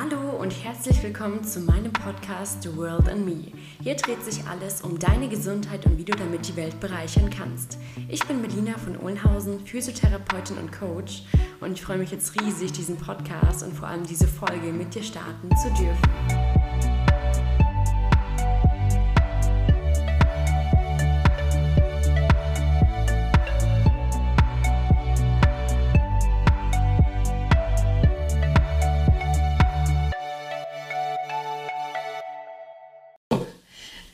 Hallo und herzlich willkommen zu meinem Podcast The World and Me. Hier dreht sich alles um deine Gesundheit und wie du damit die Welt bereichern kannst. Ich bin Melina von Ohlenhausen, Physiotherapeutin und Coach und ich freue mich jetzt riesig, diesen Podcast und vor allem diese Folge mit dir starten zu dürfen.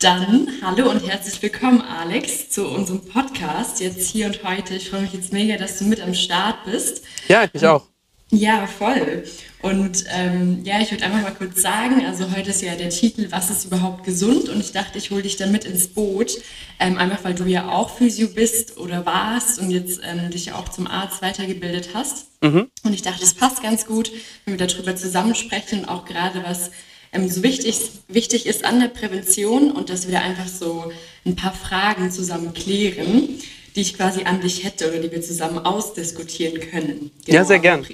Dann hallo und herzlich willkommen, Alex, zu unserem Podcast jetzt hier und heute. Ich freue mich jetzt mega, dass du mit am Start bist. Ja, ich auch. Ja, voll. Und ähm, ja, ich würde einfach mal kurz sagen, also heute ist ja der Titel, was ist überhaupt gesund? Und ich dachte, ich hole dich da mit ins Boot, ähm, einfach weil du ja auch Physio bist oder warst und jetzt ähm, dich ja auch zum Arzt weitergebildet hast. Mhm. Und ich dachte, es passt ganz gut, wenn wir darüber zusammensprechen und auch gerade was ähm, so wichtig, wichtig ist an der Prävention und dass wir da einfach so ein paar Fragen zusammen klären, die ich quasi an dich hätte oder die wir zusammen ausdiskutieren können. Genau, ja, sehr gern.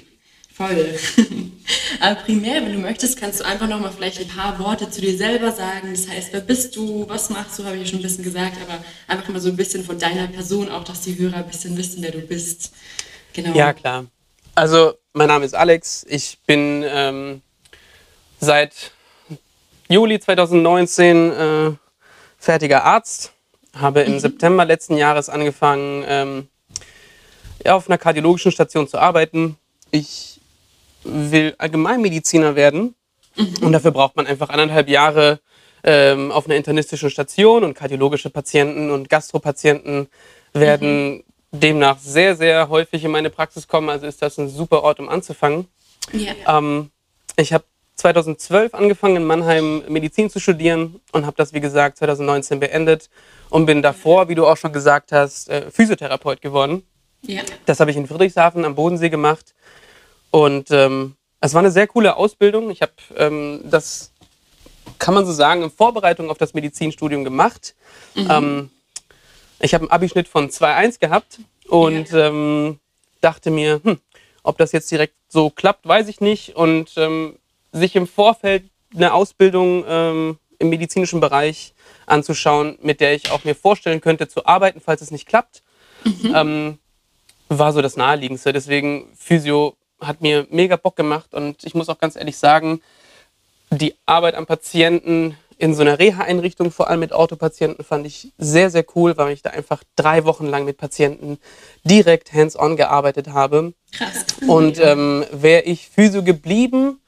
Voll. Aber primär, wenn du möchtest, kannst du einfach nochmal vielleicht ein paar Worte zu dir selber sagen. Das heißt, wer bist du, was machst du, habe ich ja schon ein bisschen gesagt, aber einfach mal so ein bisschen von deiner Person, auch dass die Hörer ein bisschen wissen, wer du bist. Genau. Ja, klar. Also, mein Name ist Alex. Ich bin ähm, seit Juli 2019 äh, fertiger Arzt, habe im mhm. September letzten Jahres angefangen, ähm, ja, auf einer kardiologischen Station zu arbeiten. Ich will Allgemeinmediziner werden mhm. und dafür braucht man einfach anderthalb Jahre ähm, auf einer internistischen Station und kardiologische Patienten und Gastropatienten werden mhm. demnach sehr, sehr häufig in meine Praxis kommen. Also ist das ein super Ort, um anzufangen. Ja. Ähm, ich habe 2012 angefangen in Mannheim Medizin zu studieren und habe das, wie gesagt, 2019 beendet und bin davor, wie du auch schon gesagt hast, äh, Physiotherapeut geworden. Ja. Das habe ich in Friedrichshafen am Bodensee gemacht und ähm, es war eine sehr coole Ausbildung. Ich habe ähm, das, kann man so sagen, in Vorbereitung auf das Medizinstudium gemacht. Mhm. Ähm, ich habe einen Abischnitt von 2,1 gehabt und ja. ähm, dachte mir, hm, ob das jetzt direkt so klappt, weiß ich nicht. Und ähm, sich im Vorfeld eine Ausbildung ähm, im medizinischen Bereich anzuschauen, mit der ich auch mir vorstellen könnte zu arbeiten, falls es nicht klappt, mhm. ähm, war so das Naheliegendste. Deswegen Physio hat mir mega Bock gemacht und ich muss auch ganz ehrlich sagen, die Arbeit am Patienten in so einer Reha-Einrichtung, vor allem mit Autopatienten, fand ich sehr, sehr cool, weil ich da einfach drei Wochen lang mit Patienten direkt hands-on gearbeitet habe. Krass. Und ähm, wäre ich Physio geblieben,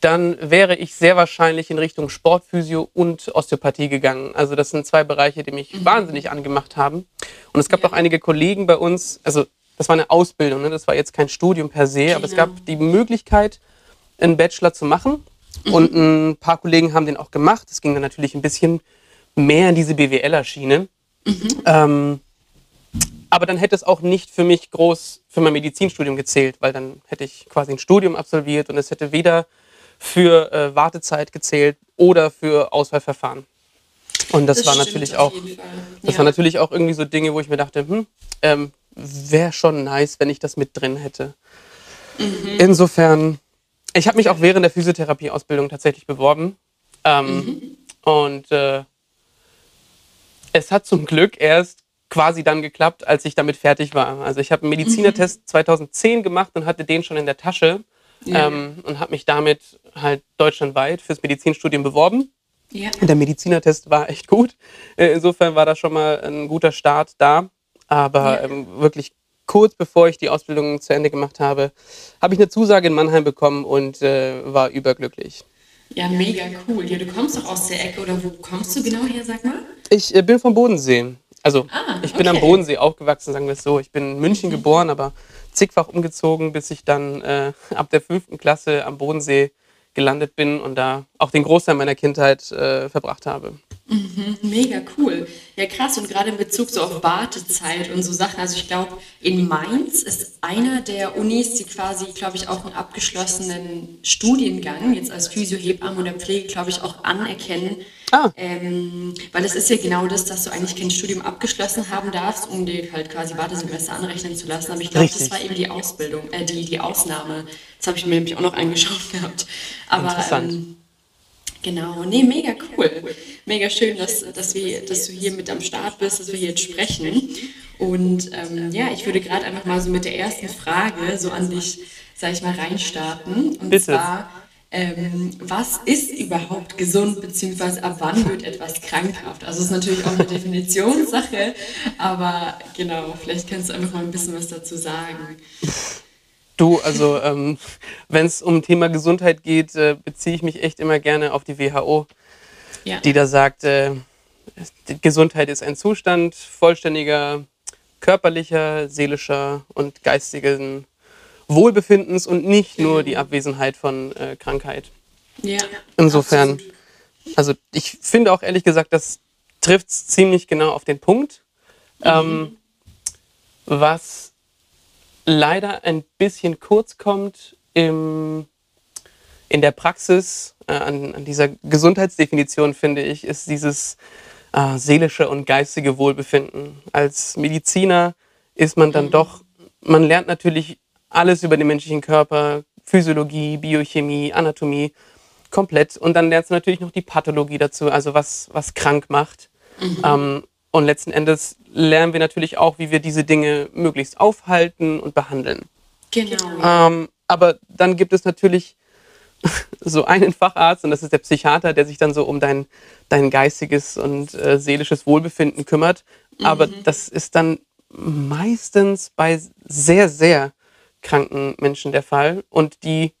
dann wäre ich sehr wahrscheinlich in Richtung Sportphysio und Osteopathie gegangen. Also das sind zwei Bereiche, die mich mhm. wahnsinnig angemacht haben. Und es gab ja. auch einige Kollegen bei uns, also das war eine Ausbildung, ne? das war jetzt kein Studium per se, genau. aber es gab genau. die Möglichkeit, einen Bachelor zu machen. Mhm. Und ein paar Kollegen haben den auch gemacht. Es ging dann natürlich ein bisschen mehr in diese BWLer-Schiene. Mhm. Ähm, aber dann hätte es auch nicht für mich groß für mein Medizinstudium gezählt, weil dann hätte ich quasi ein Studium absolviert und es hätte weder für äh, Wartezeit gezählt oder für Auswahlverfahren. Und das, das war natürlich auch, das ja. war natürlich auch irgendwie so Dinge, wo ich mir dachte, hm, ähm, wäre schon nice, wenn ich das mit drin hätte. Mhm. Insofern, ich habe mich auch während der Physiotherapieausbildung tatsächlich beworben. Ähm, mhm. Und äh, es hat zum Glück erst quasi dann geklappt, als ich damit fertig war. Also ich habe einen Medizinertest mhm. 2010 gemacht und hatte den schon in der Tasche ja. ähm, und habe mich damit halt deutschlandweit fürs Medizinstudium beworben. Ja. Der Medizinertest war echt gut. Äh, insofern war das schon mal ein guter Start da. Aber ja. ähm, wirklich kurz bevor ich die Ausbildung zu Ende gemacht habe, habe ich eine Zusage in Mannheim bekommen und äh, war überglücklich. Ja, mega cool. Ja, du kommst doch aus der Ecke oder wo kommst du genau her, sag mal? Ich äh, bin vom Bodensee. Also ah, ich bin okay. am Bodensee aufgewachsen, sagen wir es so. Ich bin in München mhm. geboren, aber zigfach umgezogen, bis ich dann äh, ab der fünften Klasse am Bodensee gelandet bin und da auch den Großteil meiner Kindheit äh, verbracht habe. Mhm, mega cool. Ja, krass. Und gerade in Bezug so auf Wartezeit und so Sachen. Also ich glaube, in Mainz ist einer der Unis, die quasi, glaube ich, auch einen abgeschlossenen Studiengang jetzt als Physiohebamme oder Pflege, glaube ich, auch anerkennen. Ah. Ähm, weil es ist ja genau das, dass du eigentlich kein Studium abgeschlossen haben darfst, um dir halt quasi Wartesemester anrechnen zu lassen. Aber ich glaube, das war eben die Ausbildung, äh, die, die Ausnahme. Das habe ich mir nämlich auch noch angeschaut gehabt. Aber Interessant. Ähm, Genau, nee, mega cool. Mega schön, dass, dass, wir, dass du hier mit am Start bist, dass wir hier jetzt sprechen. Und ähm, ja, ich würde gerade einfach mal so mit der ersten Frage so an dich, sag ich mal, reinstarten. Und Bitte. zwar, ähm, was ist überhaupt gesund, beziehungsweise ab wann wird etwas krankhaft? Also es ist natürlich auch eine Definitionssache, aber genau, vielleicht kannst du einfach mal ein bisschen was dazu sagen. Du, also ähm, wenn es um Thema Gesundheit geht, äh, beziehe ich mich echt immer gerne auf die WHO, ja. die da sagt, äh, Gesundheit ist ein Zustand vollständiger körperlicher, seelischer und geistigen Wohlbefindens und nicht nur die Abwesenheit von äh, Krankheit. Ja. Insofern, absolut. also ich finde auch ehrlich gesagt, das trifft es ziemlich genau auf den Punkt. Mhm. Ähm, was leider ein bisschen kurz kommt im, in der Praxis, äh, an, an, dieser Gesundheitsdefinition, finde ich, ist dieses äh, seelische und geistige Wohlbefinden. Als Mediziner ist man dann mhm. doch, man lernt natürlich alles über den menschlichen Körper, Physiologie, Biochemie, Anatomie, komplett. Und dann lernst du natürlich noch die Pathologie dazu, also was, was krank macht. Mhm. Ähm, und letzten Endes lernen wir natürlich auch, wie wir diese Dinge möglichst aufhalten und behandeln. Genau. Ähm, aber dann gibt es natürlich so einen Facharzt und das ist der Psychiater, der sich dann so um dein, dein geistiges und äh, seelisches Wohlbefinden kümmert. Aber mhm. das ist dann meistens bei sehr, sehr kranken Menschen der Fall. Und die,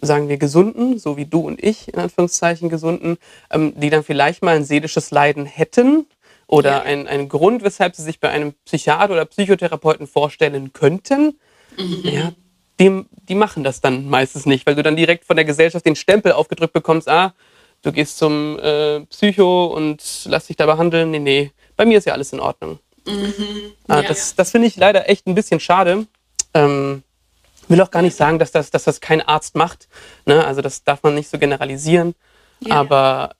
sagen wir, gesunden, so wie du und ich, in Anführungszeichen gesunden, ähm, die dann vielleicht mal ein seelisches Leiden hätten, oder ja. ein, ein Grund, weshalb sie sich bei einem Psychiater oder Psychotherapeuten vorstellen könnten, mhm. ja, die, die machen das dann meistens nicht, weil du dann direkt von der Gesellschaft den Stempel aufgedrückt bekommst, ah, du gehst zum äh, Psycho und lass dich da behandeln. Nee, nee, bei mir ist ja alles in Ordnung. Mhm. Ah, ja, das das finde ich leider echt ein bisschen schade. Ähm, will auch gar nicht sagen, dass das, dass das kein Arzt macht. Ne? Also das darf man nicht so generalisieren. Ja. Aber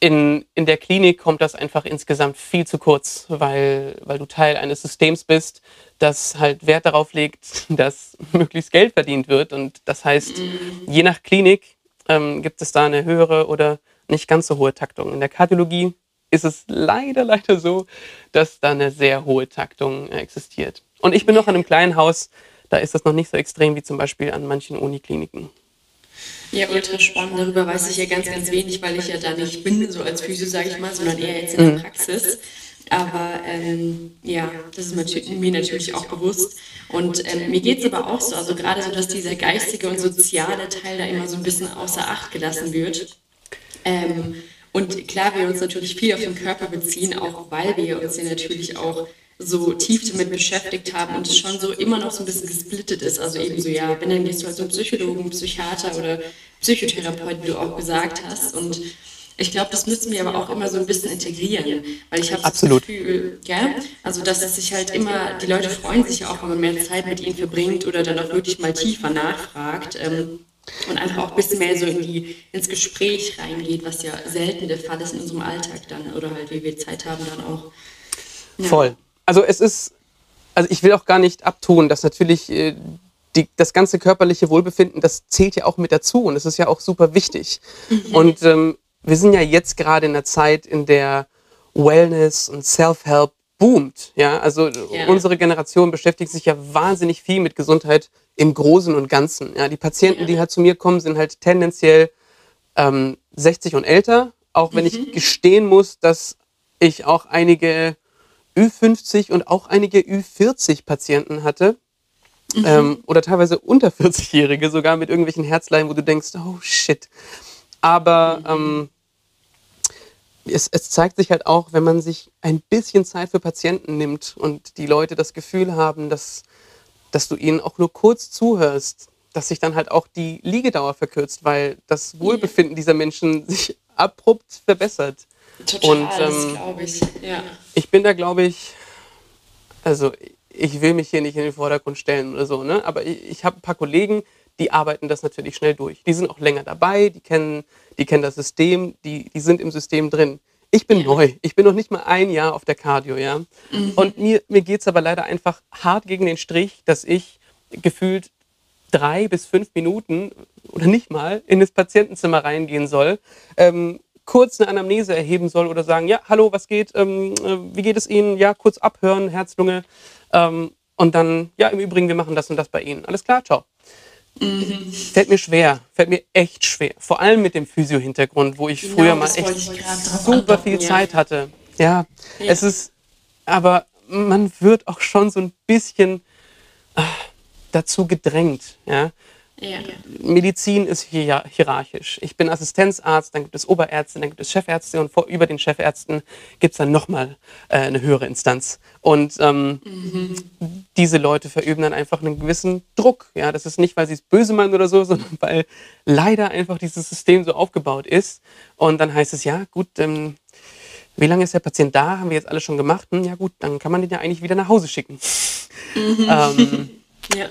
in, in der Klinik kommt das einfach insgesamt viel zu kurz, weil, weil du Teil eines Systems bist, das halt Wert darauf legt, dass möglichst Geld verdient wird. Und das heißt, mhm. je nach Klinik ähm, gibt es da eine höhere oder nicht ganz so hohe Taktung. In der Kardiologie ist es leider, leider so, dass da eine sehr hohe Taktung existiert. Und ich bin noch an einem kleinen Haus, da ist das noch nicht so extrem wie zum Beispiel an manchen Unikliniken. Ja, ultra spannend. Darüber weiß ich ja ganz, ganz wenig, weil ich ja da nicht bin, so als Physio, sage ich mal, sondern eher jetzt in der mhm. Praxis. Aber ähm, ja, das ist mir natürlich auch bewusst. Und ähm, mir geht es aber auch so, also gerade so, dass dieser geistige und soziale Teil da immer so ein bisschen außer Acht gelassen wird. Ähm, und klar, wir uns natürlich viel auf den Körper beziehen, auch weil wir uns ja natürlich auch so tief damit beschäftigt haben und es schon so immer noch so ein bisschen gesplittet ist. Also eben so, ja, wenn dann gehst du halt zum Psychologen, Psychiater oder Psychotherapeut, wie du auch gesagt hast. Und ich glaube, das müssen wir aber auch immer so ein bisschen integrieren, weil ich habe das Gefühl, ja, also dass es sich halt immer, die Leute freuen sich ja auch, wenn man mehr Zeit mit ihnen verbringt oder dann auch wirklich mal tiefer nachfragt. Ähm, und einfach auch ein bisschen mehr so in die, ins Gespräch reingeht, was ja selten der Fall ist in unserem Alltag dann oder halt, wie wir Zeit haben dann auch. Ja. Voll also es ist, also ich will auch gar nicht abtun, dass natürlich äh, die, das ganze körperliche Wohlbefinden, das zählt ja auch mit dazu und das ist ja auch super wichtig. Mhm. Und ähm, wir sind ja jetzt gerade in einer Zeit, in der Wellness und Self-Help boomt. Ja, also ja. unsere Generation beschäftigt sich ja wahnsinnig viel mit Gesundheit im Großen und Ganzen. Ja, die Patienten, ja. die halt zu mir kommen, sind halt tendenziell ähm, 60 und älter. Auch wenn mhm. ich gestehen muss, dass ich auch einige Ü50 und auch einige Ü40-Patienten hatte. Mhm. Ähm, oder teilweise unter 40-Jährige sogar mit irgendwelchen Herzleiden, wo du denkst, oh shit. Aber mhm. ähm, es, es, zeigt sich halt auch, wenn man sich ein bisschen Zeit für Patienten nimmt und die Leute das Gefühl haben, dass, dass du ihnen auch nur kurz zuhörst, dass sich dann halt auch die Liegedauer verkürzt, weil das Wohlbefinden dieser Menschen sich abrupt verbessert. Total, und, ähm, glaube ich. Ja. Ich bin da, glaube ich, also ich will mich hier nicht in den Vordergrund stellen oder so, ne? aber ich, ich habe ein paar Kollegen, die arbeiten das natürlich schnell durch. Die sind auch länger dabei, die kennen, die kennen das System, die, die sind im System drin. Ich bin ja. neu. Ich bin noch nicht mal ein Jahr auf der Cardio, ja. Mhm. Und mir, mir geht es aber leider einfach hart gegen den Strich, dass ich gefühlt drei bis fünf Minuten oder nicht mal in das Patientenzimmer reingehen soll, ähm, kurz eine Anamnese erheben soll oder sagen, ja, hallo, was geht, ähm, äh, wie geht es Ihnen? Ja, kurz abhören, Herzlunge. Ähm, und dann, ja, im Übrigen, wir machen das und das bei Ihnen. Alles klar, ciao. Mhm. Fällt mir schwer, fällt mir echt schwer. Vor allem mit dem Physio-Hintergrund, wo ich genau, früher mal echt super viel ja. Zeit hatte. Ja, ja, es ist, aber man wird auch schon so ein bisschen ach, dazu gedrängt. Ja? Ja. Medizin ist hier hierarchisch. Ich bin Assistenzarzt, dann gibt es Oberärzte, dann gibt es Chefärzte und vor, über den Chefärzten gibt es dann nochmal äh, eine höhere Instanz. Und ähm, mhm. diese Leute verüben dann einfach einen gewissen Druck. Ja, das ist nicht, weil sie es böse meinen oder so, sondern weil leider einfach dieses System so aufgebaut ist. Und dann heißt es, ja, gut, ähm, wie lange ist der Patient da? Haben wir jetzt alles schon gemacht? Hm, ja gut, dann kann man den ja eigentlich wieder nach Hause schicken. Mhm. Ähm, ja.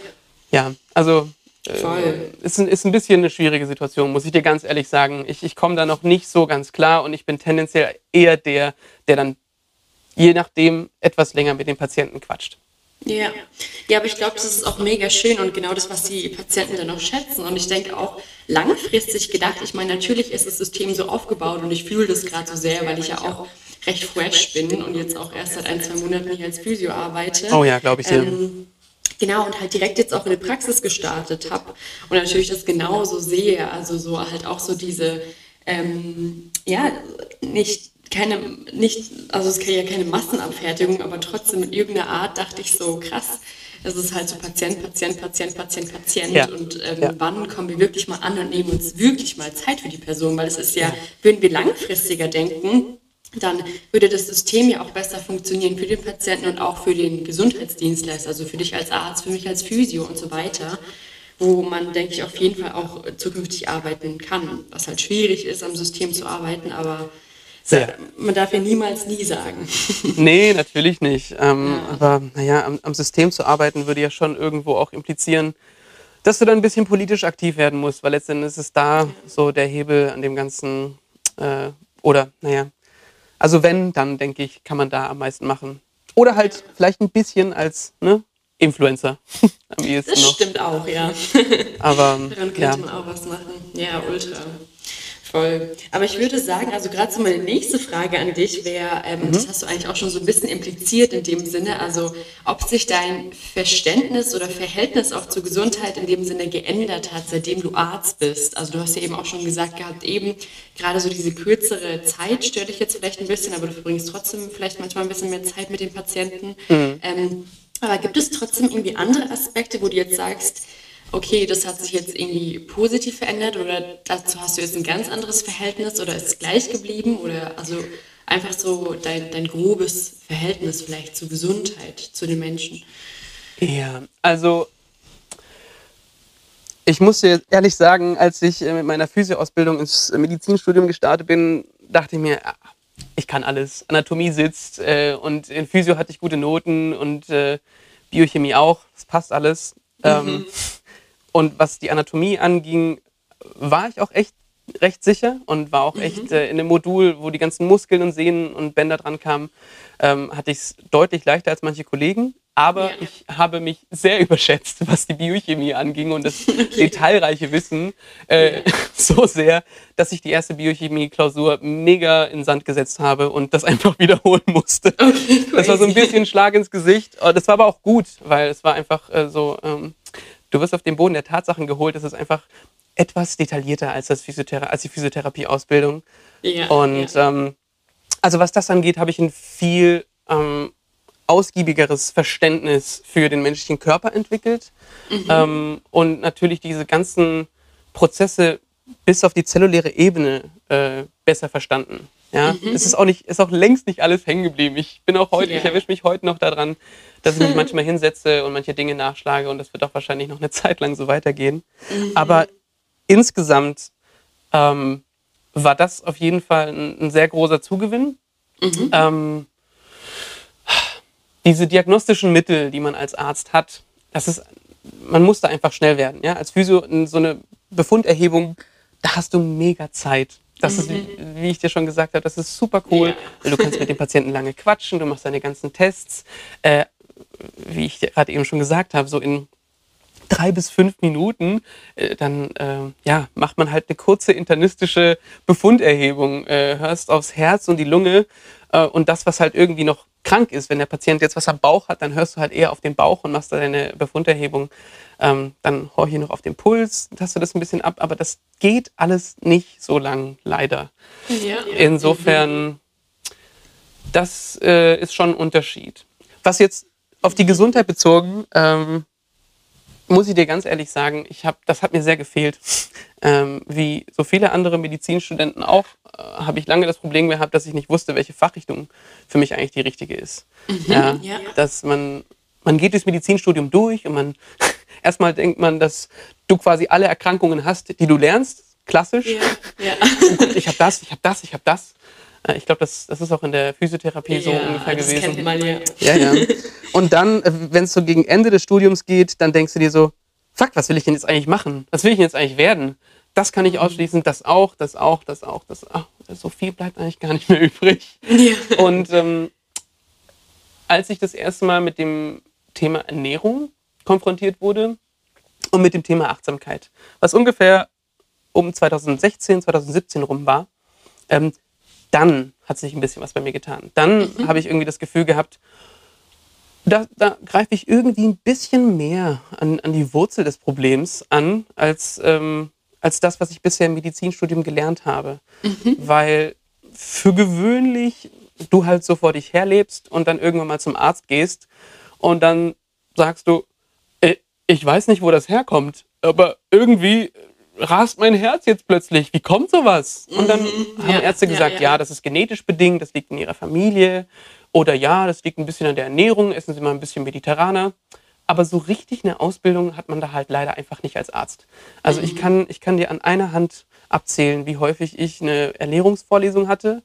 ja, also Voll. Ist, ein, ist ein bisschen eine schwierige Situation, muss ich dir ganz ehrlich sagen. Ich, ich komme da noch nicht so ganz klar und ich bin tendenziell eher der, der dann je nachdem etwas länger mit den Patienten quatscht. Ja, ja, aber ich glaube, das ist auch mega schön und genau das, was die Patienten dann auch schätzen. Und ich denke auch langfristig gedacht, ich meine, natürlich ist das System so aufgebaut und ich fühle das gerade so sehr, weil ich ja auch recht fresh bin und jetzt auch erst seit ein, zwei Monaten hier als Physio arbeite. Oh ja, glaube ich sehr. Ähm, Genau, und halt direkt jetzt auch in der Praxis gestartet habe und natürlich das genauso sehe, also so halt auch so diese, ähm, ja, nicht keine, nicht, also es ist ja keine Massenabfertigung, aber trotzdem in irgendeiner Art dachte ich so, krass, es ist halt so Patient, Patient, Patient, Patient, Patient. Ja. Und ähm, ja. wann kommen wir wirklich mal an und nehmen uns wirklich mal Zeit für die Person? Weil es ist ja, würden wir langfristiger denken, dann würde das System ja auch besser funktionieren für den Patienten und auch für den Gesundheitsdienstleister, also für dich als Arzt, für mich als Physio und so weiter, wo man, denke ich, auf jeden Fall auch zukünftig arbeiten kann. Was halt schwierig ist, am System zu arbeiten, aber ja. man darf ja niemals nie sagen. Nee, natürlich nicht. Ähm, ja. Aber naja, am, am System zu arbeiten würde ja schon irgendwo auch implizieren, dass du dann ein bisschen politisch aktiv werden musst, weil letztendlich ist es da so der Hebel an dem Ganzen, äh, oder naja, also wenn, dann denke ich, kann man da am meisten machen. Oder halt vielleicht ein bisschen als ne, Influencer am ehesten Das noch. stimmt auch, ja. Aber daran könnte ja. man auch was machen. Ja, ultra. Voll. Aber ich würde sagen, also gerade so meine nächste Frage an dich wäre, ähm, mhm. das hast du eigentlich auch schon so ein bisschen impliziert in dem Sinne, also ob sich dein Verständnis oder Verhältnis auch zur Gesundheit in dem Sinne geändert hat, seitdem du Arzt bist. Also du hast ja eben auch schon gesagt gehabt, eben gerade so diese kürzere Zeit stört dich jetzt vielleicht ein bisschen, aber du verbringst trotzdem vielleicht manchmal ein bisschen mehr Zeit mit den Patienten. Mhm. Ähm, aber gibt es trotzdem irgendwie andere Aspekte, wo du jetzt sagst, okay, das hat sich jetzt irgendwie positiv verändert oder dazu hast du jetzt ein ganz anderes Verhältnis oder ist es gleich geblieben oder also einfach so dein, dein grobes Verhältnis vielleicht zur Gesundheit, zu den Menschen? Ja, also ich muss dir ehrlich sagen, als ich äh, mit meiner Physioausbildung ins Medizinstudium gestartet bin, dachte ich mir, ah, ich kann alles. Anatomie sitzt äh, und in Physio hatte ich gute Noten und äh, Biochemie auch. Das passt alles. Ähm, mhm. Ähm, und was die Anatomie anging, war ich auch echt recht sicher und war auch mhm. echt äh, in dem Modul, wo die ganzen Muskeln und Sehnen und Bänder dran kamen, ähm, hatte ich es deutlich leichter als manche Kollegen. Aber ja. ich habe mich sehr überschätzt, was die Biochemie anging und das okay. detailreiche Wissen äh, ja. so sehr, dass ich die erste Biochemie-Klausur mega in Sand gesetzt habe und das einfach wiederholen musste. Okay, das war so ein bisschen Schlag ins Gesicht. Das war aber auch gut, weil es war einfach äh, so, ähm, du wirst auf den Boden der Tatsachen geholt. Es ist einfach etwas detaillierter als, das Physiothera als die Physiotherapieausbildung. Ja, und ja. Ähm, also was das angeht, habe ich ein viel ähm, ausgiebigeres Verständnis für den menschlichen Körper entwickelt mhm. ähm, und natürlich diese ganzen Prozesse bis auf die zelluläre Ebene äh, besser verstanden. Ja, mhm. es ist auch nicht, ist auch längst nicht alles hängen geblieben. Ich bin auch heute, yeah. ich erwische mich heute noch daran, dass ich mich manchmal hinsetze und manche Dinge nachschlage und das wird auch wahrscheinlich noch eine Zeit lang so weitergehen. Mhm. Aber insgesamt ähm, war das auf jeden Fall ein, ein sehr großer Zugewinn. Mhm. Ähm, diese diagnostischen Mittel, die man als Arzt hat, das ist, man muss da einfach schnell werden. Ja? Als Physio so eine Befunderhebung, da hast du mega Zeit. Das mhm. ist, wie ich dir schon gesagt habe, das ist super cool. Ja. Du kannst mit dem Patienten lange quatschen, du machst deine ganzen Tests. Äh, wie ich gerade eben schon gesagt habe, so in drei bis fünf Minuten, äh, dann äh, ja, macht man halt eine kurze internistische Befunderhebung, äh, hörst aufs Herz und die Lunge äh, und das, was halt irgendwie noch krank ist. Wenn der Patient jetzt was am Bauch hat, dann hörst du halt eher auf den Bauch und machst da deine Befunderhebung. Ähm, dann horche ich noch auf den Puls, tastet das ein bisschen ab, aber das geht alles nicht so lang, leider. Ja. Insofern, das äh, ist schon ein Unterschied. Was jetzt auf die Gesundheit bezogen, ähm, muss ich dir ganz ehrlich sagen, ich hab, das hat mir sehr gefehlt. Ähm, wie so viele andere Medizinstudenten auch, äh, habe ich lange das Problem gehabt, dass ich nicht wusste, welche Fachrichtung für mich eigentlich die richtige ist. Mhm, ja, ja. Dass man, man geht durchs Medizinstudium durch und man erstmal denkt man, dass du quasi alle Erkrankungen hast, die du lernst, klassisch. Ja, ja. ich habe das, ich habe das, ich habe das. Äh, ich glaube, das, das ist auch in der Physiotherapie ja, so ungefähr das gewesen. Kennt man, ja. ja, ja. Und dann, äh, wenn es so gegen Ende des Studiums geht, dann denkst du dir so, fuck, was will ich denn jetzt eigentlich machen? Was will ich denn jetzt eigentlich werden? Das kann ich mhm. ausschließen, das auch, das auch, das auch, das auch. So viel bleibt eigentlich gar nicht mehr übrig. Ja. Und ähm, als ich das erste Mal mit dem Thema Ernährung konfrontiert wurde und mit dem Thema Achtsamkeit, was ungefähr um 2016, 2017 rum war, ähm, dann hat sich ein bisschen was bei mir getan. Dann mhm. habe ich irgendwie das Gefühl gehabt, da, da greife ich irgendwie ein bisschen mehr an, an die Wurzel des Problems an, als, ähm, als das, was ich bisher im Medizinstudium gelernt habe. Mhm. Weil für gewöhnlich du halt so vor dich herlebst und dann irgendwann mal zum Arzt gehst und dann sagst du, äh, ich weiß nicht, wo das herkommt, aber irgendwie rast mein Herz jetzt plötzlich? Wie kommt sowas? Und dann mhm. haben ja, Ärzte gesagt, ja, ja. ja, das ist genetisch bedingt, das liegt in ihrer Familie. Oder ja, das liegt ein bisschen an der Ernährung, essen Sie mal ein bisschen mediterraner. Aber so richtig eine Ausbildung hat man da halt leider einfach nicht als Arzt. Also mhm. ich, kann, ich kann dir an einer Hand abzählen, wie häufig ich eine Ernährungsvorlesung hatte.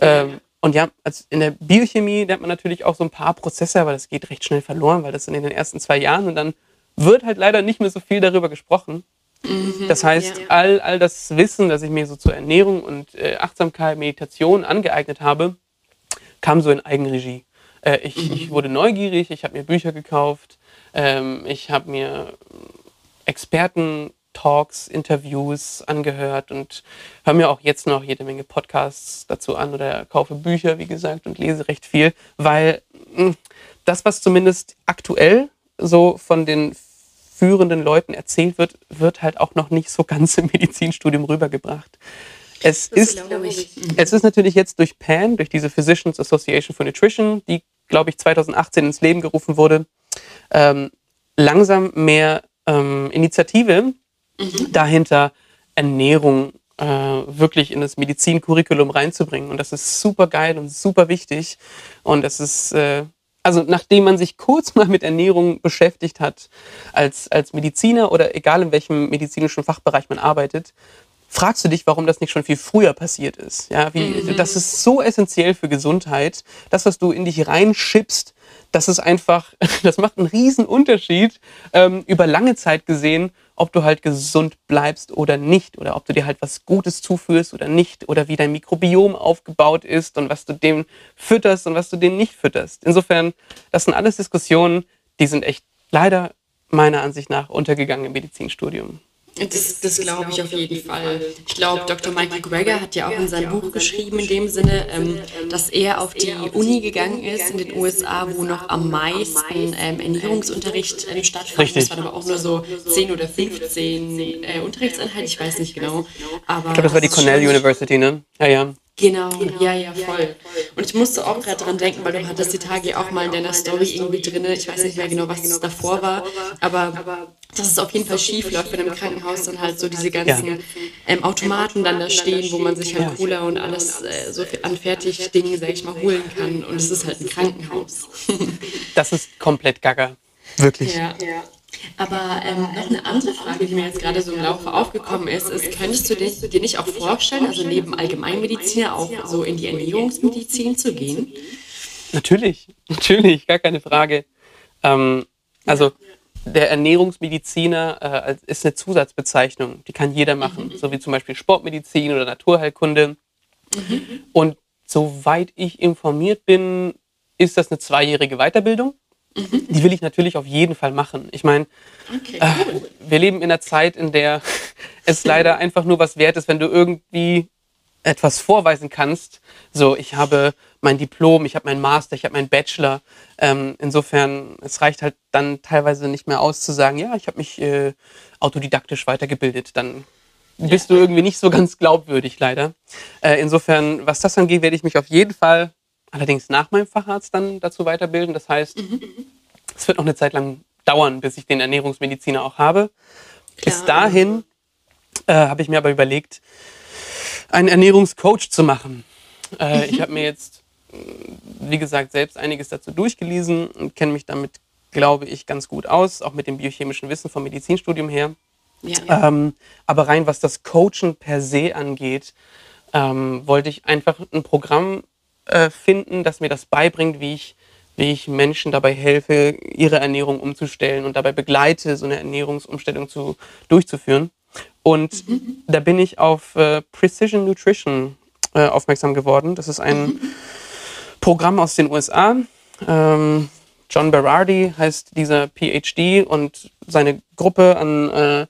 Ähm, und ja, also in der Biochemie lernt man natürlich auch so ein paar Prozesse, aber das geht recht schnell verloren, weil das sind in den ersten zwei Jahren und dann wird halt leider nicht mehr so viel darüber gesprochen. Mhm. Das heißt, ja. all, all das Wissen, das ich mir so zur Ernährung und äh, Achtsamkeit, Meditation angeeignet habe, kam so in Eigenregie. Äh, ich, mhm. ich, wurde neugierig, ich habe mir Bücher gekauft, ähm, ich habe mir Experten Talks, Interviews angehört und höre mir auch jetzt noch jede Menge Podcasts dazu an oder kaufe Bücher, wie gesagt, und lese recht viel, weil mh, hm, das, was zumindest aktuell so von den führenden Leuten erzählt wird, wird halt auch noch nicht so ganz im Medizinstudium rübergebracht. Es ist, es ist natürlich jetzt durch PAN, durch diese Physicians Association for Nutrition, die, glaube ich, 2018 ins Leben gerufen wurde, ähm, langsam mehr ähm, Initiative mhm. dahinter, Ernährung äh, wirklich in das Medizincurriculum reinzubringen. Und das ist super geil und super wichtig. Und das ist äh, also nachdem man sich kurz mal mit Ernährung beschäftigt hat, als, als Mediziner oder egal in welchem medizinischen Fachbereich man arbeitet, fragst du dich, warum das nicht schon viel früher passiert ist. Ja, wie, mhm. Das ist so essentiell für Gesundheit. Das, was du in dich reinschippst, das ist einfach, das macht einen riesen Unterschied ähm, über lange Zeit gesehen, ob du halt gesund bleibst oder nicht oder ob du dir halt was Gutes zuführst oder nicht oder wie dein Mikrobiom aufgebaut ist und was du dem fütterst und was du dem nicht fütterst. Insofern, das sind alles Diskussionen, die sind echt leider meiner Ansicht nach untergegangen im Medizinstudium. Das, das glaube ich auf jeden Fall. Ich glaube, Dr. Michael Greger hat ja auch in seinem Buch geschrieben, in dem Sinne, ähm, dass er auf die Uni gegangen ist in den USA, wo noch am meisten ähm, Ernährungsunterricht ähm, stattfand. Richtig. Das waren aber auch nur so 10 oder 15 äh, Unterrichtseinheiten, ich weiß nicht genau. Aber ich glaube, das war die Cornell University, ne? Ja, ja. Genau, genau, ja, ja, voll. Und ich musste auch gerade dran denken, weil du hattest die Tage auch mal in deiner Story irgendwie drin. Ich weiß nicht mehr genau, was das davor war, aber dass es auf jeden Fall schief läuft, wenn im Krankenhaus dann halt so diese ganzen ja. ähm, Automaten dann da stehen, wo man sich halt Cola und alles äh, so an Fertigdingen, sag ich mal, holen kann. Und es ist halt ein Krankenhaus. das ist komplett gaga. Wirklich. Ja. Aber ähm, noch eine andere Frage, die mir jetzt gerade so im Laufe aufgekommen ist, ist, könntest du dich, dir nicht auch vorstellen, also neben Allgemeinmediziner auch so in die Ernährungsmedizin zu gehen? Natürlich, natürlich, gar keine Frage. Ähm, also der Ernährungsmediziner äh, ist eine Zusatzbezeichnung, die kann jeder machen, mhm. so wie zum Beispiel Sportmedizin oder Naturheilkunde. Mhm. Und soweit ich informiert bin, ist das eine zweijährige Weiterbildung. Mhm. Die will ich natürlich auf jeden Fall machen. Ich meine, okay, äh, cool. äh, wir leben in einer Zeit, in der es leider einfach nur was wert ist, wenn du irgendwie etwas vorweisen kannst. So, ich habe mein Diplom, ich habe meinen Master, ich habe meinen Bachelor. Ähm, insofern, es reicht halt dann teilweise nicht mehr aus zu sagen, ja, ich habe mich äh, autodidaktisch weitergebildet. Dann bist ja. du irgendwie nicht so ganz glaubwürdig, leider. Äh, insofern, was das angeht, werde ich mich auf jeden Fall allerdings nach meinem Facharzt dann dazu weiterbilden. Das heißt, mhm. es wird noch eine Zeit lang dauern, bis ich den Ernährungsmediziner auch habe. Klar. Bis dahin äh, habe ich mir aber überlegt, einen Ernährungscoach zu machen. Äh, ich habe mir jetzt, wie gesagt, selbst einiges dazu durchgelesen und kenne mich damit, glaube ich, ganz gut aus, auch mit dem biochemischen Wissen vom Medizinstudium her. Ja. Ähm, aber rein was das Coachen per se angeht, ähm, wollte ich einfach ein Programm äh, finden, das mir das beibringt, wie ich, wie ich Menschen dabei helfe, ihre Ernährung umzustellen und dabei begleite, so eine Ernährungsumstellung zu, durchzuführen. Und mhm. da bin ich auf äh, Precision Nutrition äh, aufmerksam geworden. Das ist ein mhm. Programm aus den USA. Ähm, John Berardi heißt dieser PhD und seine Gruppe an äh,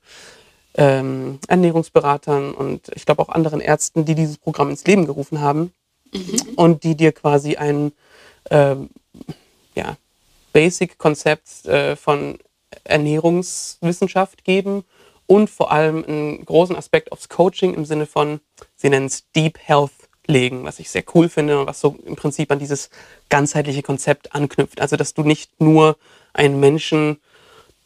ähm, Ernährungsberatern und ich glaube auch anderen Ärzten, die dieses Programm ins Leben gerufen haben mhm. und die dir quasi ein ähm, ja, Basic-Konzept äh, von Ernährungswissenschaft geben und vor allem einen großen Aspekt aufs Coaching im Sinne von, sie nennen es Deep Health legen, was ich sehr cool finde und was so im Prinzip an dieses ganzheitliche Konzept anknüpft. Also, dass du nicht nur einen Menschen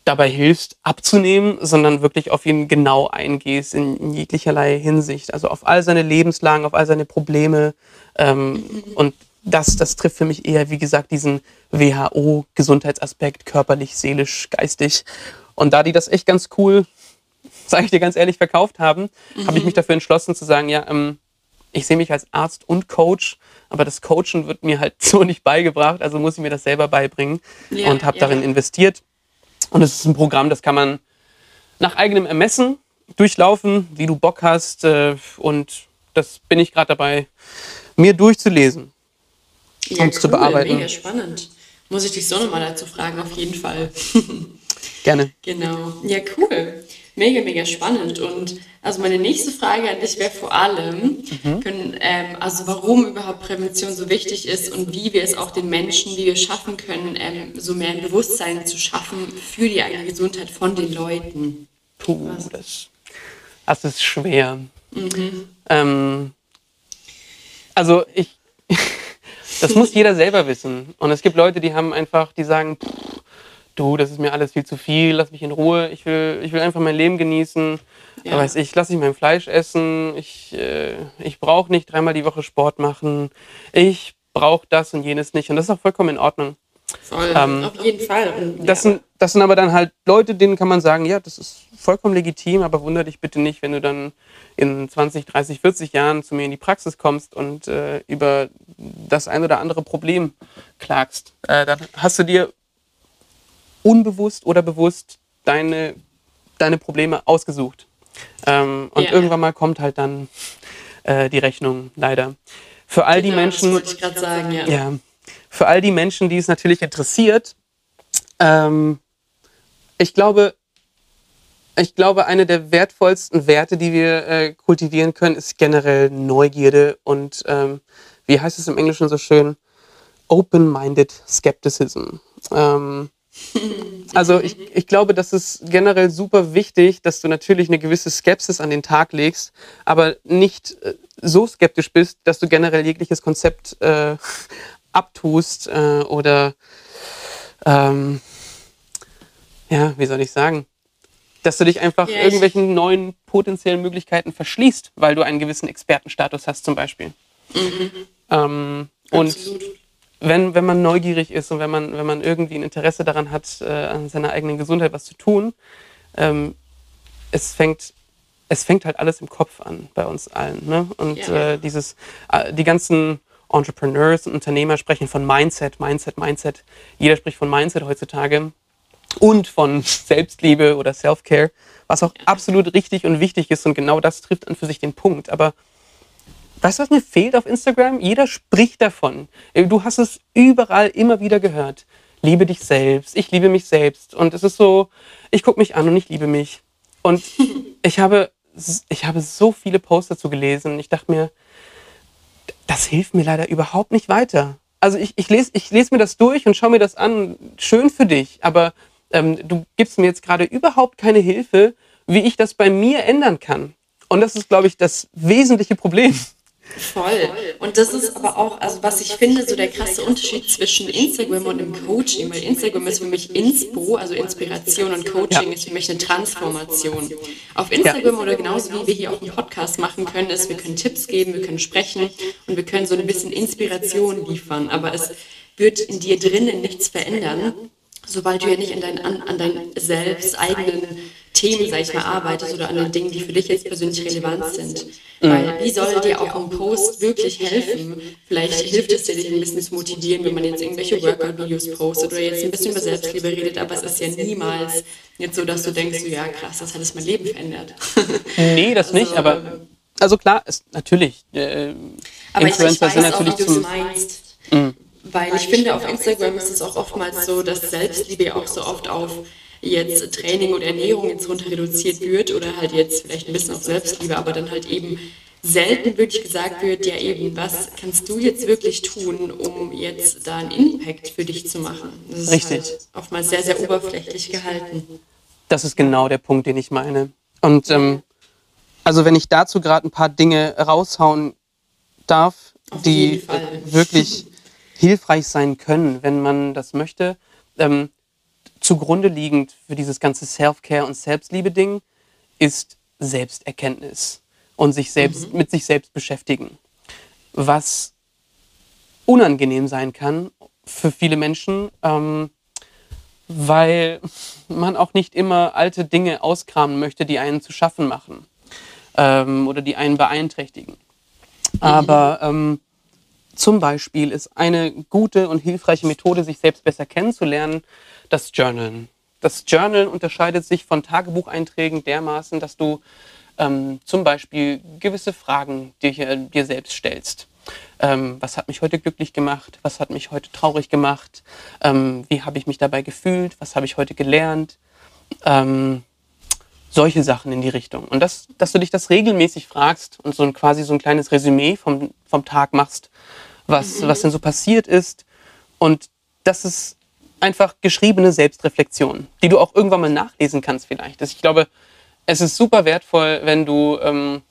dabei hilfst, abzunehmen, sondern wirklich auf ihn genau eingehst in, in jeglicherlei Hinsicht. Also auf all seine Lebenslagen, auf all seine Probleme. Ähm, und das, das trifft für mich eher, wie gesagt, diesen WHO-Gesundheitsaspekt, körperlich, seelisch, geistig. Und da die das echt ganz cool sage ich dir ganz ehrlich, verkauft haben, mhm. habe ich mich dafür entschlossen zu sagen, ja, ähm, ich sehe mich als Arzt und Coach, aber das Coachen wird mir halt so nicht beigebracht, also muss ich mir das selber beibringen ja, und habe ja. darin investiert. Und es ist ein Programm, das kann man nach eigenem Ermessen durchlaufen, wie du Bock hast. Äh, und das bin ich gerade dabei, mir durchzulesen ja, und cool, zu bearbeiten. Mega spannend. Muss ich dich so nochmal dazu fragen, auf jeden Fall. Gerne. Genau. Ja, cool. Mega, mega spannend. Und also meine nächste Frage an dich wäre vor allem, mhm. können, ähm, also warum überhaupt Prävention so wichtig ist und wie wir es auch den Menschen, wie wir schaffen können, ähm, so mehr ein Bewusstsein zu schaffen für die eigene Gesundheit von den Leuten. Puh, das, das ist schwer. Mhm. Ähm, also ich, das muss jeder selber wissen. Und es gibt Leute, die haben einfach, die sagen, pff, du, das ist mir alles viel zu viel, lass mich in Ruhe, ich will, ich will einfach mein Leben genießen. Ja. Weiß ich, lass ich mein Fleisch essen, ich, äh, ich brauche nicht dreimal die Woche Sport machen, ich brauche das und jenes nicht. Und das ist auch vollkommen in Ordnung. Voll, ähm, auf jeden Fall. Und, das, ja. sind, das sind aber dann halt Leute, denen kann man sagen, ja, das ist vollkommen legitim, aber wundere dich bitte nicht, wenn du dann in 20, 30, 40 Jahren zu mir in die Praxis kommst und äh, über das ein oder andere Problem klagst. Äh, dann hast du dir unbewusst oder bewusst deine, deine Probleme ausgesucht. Ähm, und ja. irgendwann mal kommt halt dann äh, die Rechnung, leider. Für all genau, die Menschen. Sagen, ja. ja. Für all die Menschen, die es natürlich interessiert, ähm, ich glaube, ich glaube, eine der wertvollsten Werte, die wir äh, kultivieren können, ist generell Neugierde und ähm, wie heißt es im Englischen so schön? Open-minded Skepticism. Ähm, also ich, ich glaube, das ist generell super wichtig, dass du natürlich eine gewisse Skepsis an den Tag legst, aber nicht äh, so skeptisch bist, dass du generell jegliches Konzept äh, abtust äh, oder ähm, ja, wie soll ich sagen, dass du dich einfach ja, irgendwelchen neuen potenziellen Möglichkeiten verschließt, weil du einen gewissen Expertenstatus hast zum Beispiel. Mhm. Ähm, und wenn, wenn man neugierig ist und wenn man, wenn man irgendwie ein Interesse daran hat, äh, an seiner eigenen Gesundheit was zu tun, ähm, es fängt es fängt halt alles im Kopf an bei uns allen. Ne? Und ja. äh, dieses, äh, die ganzen Entrepreneurs und Unternehmer sprechen von Mindset, Mindset, Mindset. Jeder spricht von Mindset heutzutage und von Selbstliebe oder Self-Care, was auch absolut richtig und wichtig ist und genau das trifft an für sich den Punkt. Aber weißt du, was mir fehlt auf Instagram? Jeder spricht davon. Äh, du hast es überall immer wieder gehört. Liebe dich selbst, ich liebe mich selbst. Und es ist so, ich gucke mich an und ich liebe mich. Und ich habe ich habe so viele Posts dazu gelesen. Ich dachte mir, das hilft mir leider überhaupt nicht weiter. Also ich, ich lese ich les mir das durch und schaue mir das an. Schön für dich, aber ähm, du gibst mir jetzt gerade überhaupt keine Hilfe, wie ich das bei mir ändern kann. Und das ist, glaube ich, das wesentliche Problem. Voll. Und das ist aber auch, also was ich finde, so der krasse Unterschied zwischen Instagram und dem Coaching, weil Instagram ist für mich Inspo, also Inspiration und Coaching ja. ist für mich eine Transformation. Auf Instagram ja. oder genauso wie wir hier auch einen Podcast machen können, ist, wir können Tipps geben, wir können sprechen und wir können so ein bisschen Inspiration liefern, aber es wird in dir drinnen nichts verändern, sobald du ja nicht an deinen, an, an deinen selbst eigenen Themen, sag ich mal, arbeitest oder an den Dingen, die für dich jetzt persönlich relevant sind. Mhm. Weil wie soll dir auch ein Post wirklich helfen? Vielleicht hilft es dir, dich ein bisschen zu motivieren, wenn man jetzt irgendwelche Workout-Videos postet oder jetzt ein bisschen über Selbstliebe redet, aber es ist ja niemals jetzt so, dass du denkst, ja krass, das hat jetzt mein Leben verändert. Nee, das nicht, also, aber also klar, ist natürlich. Äh, aber Influencer ich, ich weiß sind natürlich auch, wie du es meinst. Mhm. Weil ich finde, auf Instagram ist es auch oftmals so, dass Selbstliebe auch so oft auf jetzt Training und Ernährung jetzt runter reduziert wird oder halt jetzt vielleicht ein bisschen auf Selbstliebe, aber dann halt eben selten wirklich gesagt wird, ja eben, was kannst du jetzt wirklich tun, um jetzt da einen Impact für dich zu machen? Das ist Richtig. Halt oftmals sehr, sehr oberflächlich gehalten. Das ist genau der Punkt, den ich meine. Und ähm, also wenn ich dazu gerade ein paar Dinge raushauen darf, die wirklich hilfreich sein können, wenn man das möchte. Ähm, zugrunde liegend für dieses ganze Self-Care und Selbstliebe-Ding ist Selbsterkenntnis und sich selbst, mhm. mit sich selbst beschäftigen. Was unangenehm sein kann für viele Menschen, ähm, weil man auch nicht immer alte Dinge auskramen möchte, die einen zu schaffen machen ähm, oder die einen beeinträchtigen. Mhm. Aber ähm, zum Beispiel ist eine gute und hilfreiche Methode, sich selbst besser kennenzulernen, das Journalen. Das Journalen unterscheidet sich von Tagebucheinträgen dermaßen, dass du ähm, zum Beispiel gewisse Fragen dir, dir selbst stellst. Ähm, was hat mich heute glücklich gemacht? Was hat mich heute traurig gemacht? Ähm, wie habe ich mich dabei gefühlt? Was habe ich heute gelernt? Ähm, solche Sachen in die Richtung. Und das, dass du dich das regelmäßig fragst und so ein, quasi so ein kleines Resümee vom, vom Tag machst, was, mhm. was denn so passiert ist. Und das ist einfach geschriebene Selbstreflexion, die du auch irgendwann mal nachlesen kannst vielleicht. Ich glaube, es ist super wertvoll, wenn du, ähm,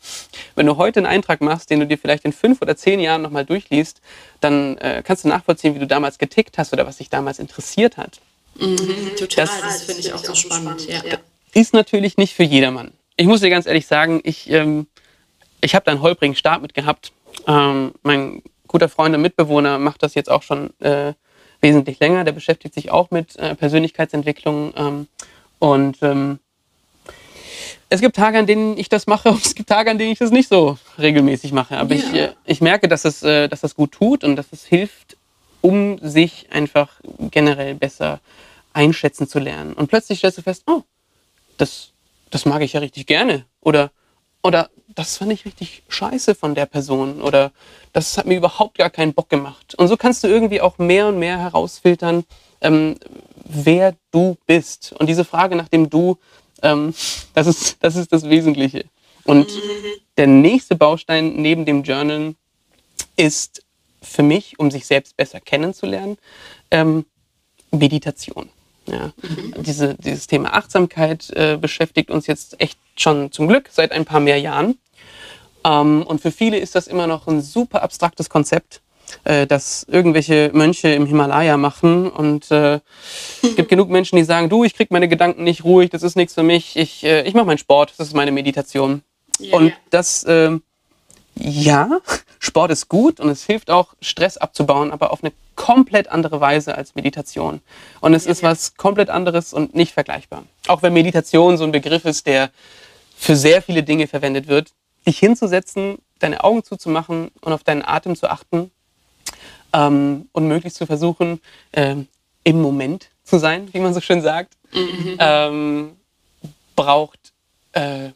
wenn du heute einen Eintrag machst, den du dir vielleicht in fünf oder zehn Jahren nochmal durchliest, dann äh, kannst du nachvollziehen, wie du damals getickt hast oder was dich damals interessiert hat. Mhm, total, das, das finde ich auch so spannend. Ja. Ist natürlich nicht für jedermann. Ich muss dir ganz ehrlich sagen, ich, ähm, ich habe da einen holprigen Start mit gehabt. Ähm, mein guter Freund und Mitbewohner macht das jetzt auch schon äh, wesentlich länger. Der beschäftigt sich auch mit äh, Persönlichkeitsentwicklung. Ähm, und ähm, es gibt Tage, an denen ich das mache und es gibt Tage, an denen ich das nicht so regelmäßig mache. Aber ja. ich, äh, ich merke, dass, es, äh, dass das gut tut und dass es hilft, um sich einfach generell besser einschätzen zu lernen. Und plötzlich stellst du fest, oh, das, das mag ich ja richtig gerne. Oder, oder das fand ich richtig scheiße von der Person. Oder das hat mir überhaupt gar keinen Bock gemacht. Und so kannst du irgendwie auch mehr und mehr herausfiltern, ähm, wer du bist. Und diese Frage nach dem Du, ähm, das, ist, das ist das Wesentliche. Und der nächste Baustein neben dem Journal ist für mich, um sich selbst besser kennenzulernen, ähm, Meditation. Ja. Mhm. Diese, dieses Thema Achtsamkeit äh, beschäftigt uns jetzt echt schon zum Glück seit ein paar mehr Jahren. Ähm, und für viele ist das immer noch ein super abstraktes Konzept, äh, das irgendwelche Mönche im Himalaya machen. Und äh, es gibt genug Menschen, die sagen, du, ich krieg meine Gedanken nicht ruhig, das ist nichts für mich, ich, äh, ich mache meinen Sport, das ist meine Meditation. Yeah. Und das, äh, ja, Sport ist gut und es hilft auch, Stress abzubauen, aber auf eine komplett andere Weise als Meditation. Und es ja, ist was komplett anderes und nicht vergleichbar. Auch wenn Meditation so ein Begriff ist, der für sehr viele Dinge verwendet wird, dich hinzusetzen, deine Augen zuzumachen und auf deinen Atem zu achten ähm, und möglichst zu versuchen, äh, im Moment zu sein, wie man so schön sagt, mhm. ähm, braucht, äh,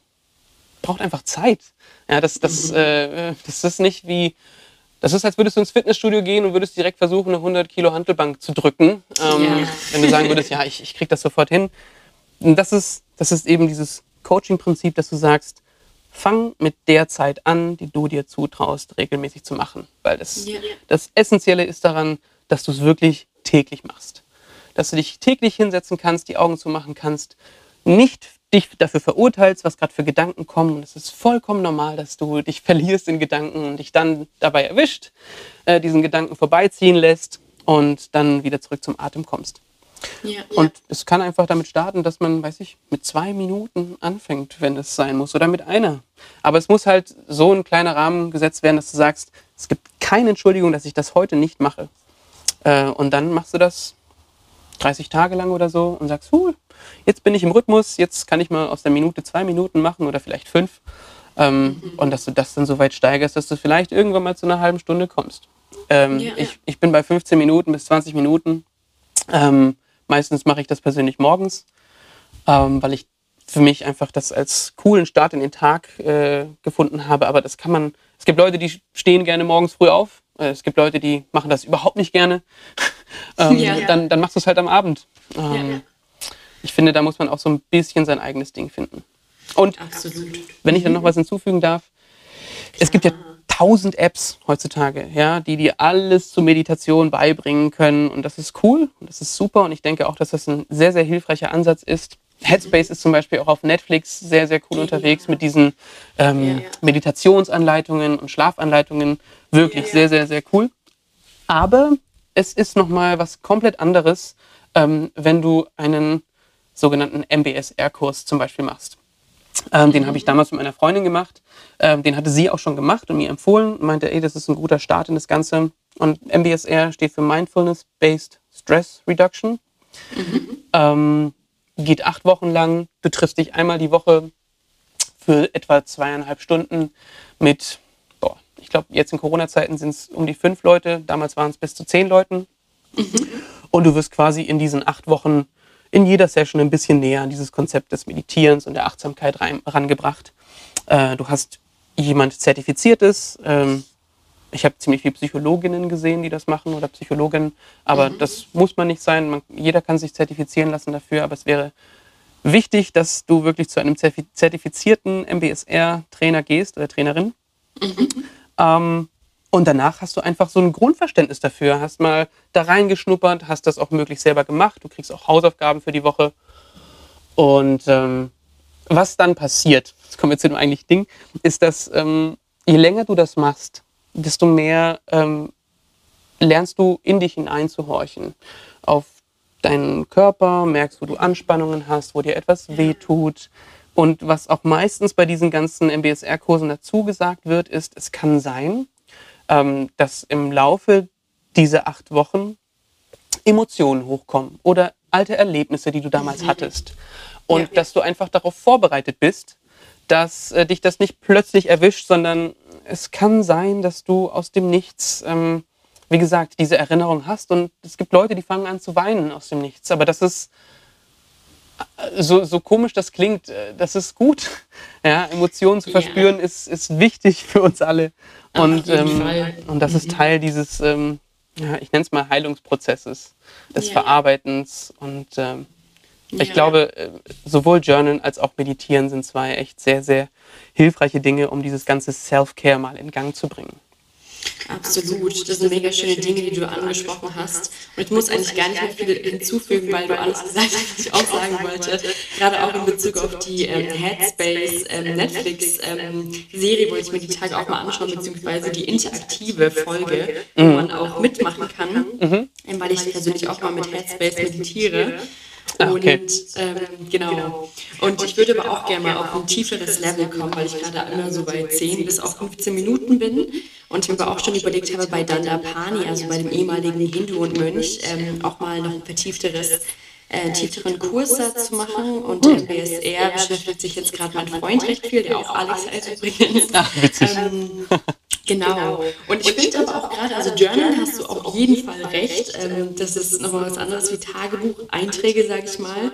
braucht einfach Zeit. Ja, das, das, mhm. äh, das ist nicht wie, das ist, als würdest du ins Fitnessstudio gehen und würdest direkt versuchen, eine 100 Kilo Handelbank zu drücken. Ähm, ja. Wenn du sagen würdest, ja, ich, ich krieg das sofort hin. Und das ist, das ist eben dieses Coaching-Prinzip, dass du sagst, fang mit der Zeit an, die du dir zutraust, regelmäßig zu machen. Weil das, ja. das Essentielle ist daran, dass du es wirklich täglich machst. Dass du dich täglich hinsetzen kannst, die Augen zumachen kannst, nicht dich dafür verurteilst, was gerade für Gedanken kommen. Und es ist vollkommen normal, dass du dich verlierst in Gedanken und dich dann dabei erwischt, äh, diesen Gedanken vorbeiziehen lässt und dann wieder zurück zum Atem kommst. Ja, und ja. es kann einfach damit starten, dass man, weiß ich, mit zwei Minuten anfängt, wenn es sein muss, oder mit einer. Aber es muss halt so ein kleiner Rahmen gesetzt werden, dass du sagst, es gibt keine Entschuldigung, dass ich das heute nicht mache. Äh, und dann machst du das 30 Tage lang oder so und sagst, huh, jetzt bin ich im Rhythmus, jetzt kann ich mal aus der Minute zwei Minuten machen oder vielleicht fünf. Ähm, mhm. Und dass du das dann so weit steigerst, dass du vielleicht irgendwann mal zu einer halben Stunde kommst. Ähm, ja, ich, ich bin bei 15 Minuten bis 20 Minuten. Ähm, meistens mache ich das persönlich morgens, ähm, weil ich für mich einfach das als coolen Start in den Tag äh, gefunden habe. Aber das kann man, es gibt Leute, die stehen gerne morgens früh auf. Äh, es gibt Leute, die machen das überhaupt nicht gerne. ähm, ja, ja. Dann, dann machst du es halt am Abend. Ähm, ich finde, da muss man auch so ein bisschen sein eigenes Ding finden. Und Absolut. wenn ich dann noch was hinzufügen darf, Klar. es gibt ja tausend Apps heutzutage, ja, die dir alles zur Meditation beibringen können. Und das ist cool und das ist super. Und ich denke auch, dass das ein sehr, sehr hilfreicher Ansatz ist. Headspace ist zum Beispiel auch auf Netflix sehr, sehr cool unterwegs mit diesen ähm, Meditationsanleitungen und Schlafanleitungen. Wirklich sehr, sehr, sehr cool. Aber es ist nochmal was komplett anderes, ähm, wenn du einen sogenannten MBSR-Kurs zum Beispiel machst. Ähm, den habe ich damals mit meiner Freundin gemacht. Ähm, den hatte sie auch schon gemacht und mir empfohlen. Meinte, ey, das ist ein guter Start in das Ganze. Und MBSR steht für Mindfulness-Based Stress Reduction. Mhm. Ähm, geht acht Wochen lang. Du triffst dich einmal die Woche für etwa zweieinhalb Stunden mit, boah, ich glaube, jetzt in Corona-Zeiten sind es um die fünf Leute. Damals waren es bis zu zehn Leuten. Mhm. Und du wirst quasi in diesen acht Wochen in jeder Session ein bisschen näher an dieses Konzept des Meditierens und der Achtsamkeit rein, rangebracht. Äh, du hast jemand Zertifiziertes. Ähm, ich habe ziemlich viele Psychologinnen gesehen, die das machen oder Psychologinnen, aber mhm. das muss man nicht sein. Man, jeder kann sich zertifizieren lassen dafür, aber es wäre wichtig, dass du wirklich zu einem zertifizierten MBSR-Trainer gehst oder Trainerin. Mhm. Ähm, und danach hast du einfach so ein Grundverständnis dafür, hast mal da reingeschnuppert, hast das auch möglichst selber gemacht, du kriegst auch Hausaufgaben für die Woche. Und ähm, was dann passiert, das kommen wir zu dem eigentlichen Ding, ist, dass ähm, je länger du das machst, desto mehr ähm, lernst du in dich hineinzuhorchen. Auf deinen Körper, merkst, wo du Anspannungen hast, wo dir etwas wehtut. Und was auch meistens bei diesen ganzen MBSR-Kursen dazu gesagt wird, ist, es kann sein, ähm, dass im Laufe dieser acht Wochen Emotionen hochkommen oder alte Erlebnisse, die du damals mhm. hattest. Und ja, ja. dass du einfach darauf vorbereitet bist, dass äh, dich das nicht plötzlich erwischt, sondern es kann sein, dass du aus dem Nichts, ähm, wie gesagt, diese Erinnerung hast. Und es gibt Leute, die fangen an zu weinen aus dem Nichts. Aber das ist so, so komisch das klingt, äh, das ist gut. Ja, Emotionen zu verspüren ja. ist, ist wichtig für uns alle. Und, ähm, und das ist mhm. Teil dieses, ähm, ja, ich nenne es mal Heilungsprozesses, des ja. Verarbeitens. Und ähm, ich glaube, äh, sowohl Journalen als auch Meditieren sind zwei echt sehr, sehr hilfreiche Dinge, um dieses ganze Self-Care mal in Gang zu bringen. Absolut. Das sind mega schöne Dinge, die du angesprochen hast. Und ich muss eigentlich gar nicht mehr viel hinzufügen, weil du alles gesagt hast, was ich auch sagen wollte. Gerade auch in Bezug auf die ähm, Headspace ähm, Netflix-Serie ähm, wollte ich mir die Tage auch mal anschauen, beziehungsweise die interaktive Folge, wo man auch mitmachen kann, mhm. weil ich persönlich auch mal mit Headspace meditiere. Ah, okay. Und ähm, genau. Und ich würde aber auch gerne mal auf ein tieferes Level kommen, weil ich gerade immer so bei 10 bis auch 15 Minuten bin. Und ich mir aber auch schon überlegt habe, bei Dandapani, also bei dem ehemaligen Hindu und Mönch, ähm, auch mal noch ein vertiefteres äh, tieferen Kurs zu machen. Und der BSR beschäftigt sich jetzt gerade mein Freund recht viel, der auch Alex heißt übrigens. Ach, witzig. Ähm, genau. Und ich finde aber auch gerade, also Journal hast du auf jeden Fall recht. Ähm, das ist nochmal was anderes wie Tagebucheinträge, sage ich mal.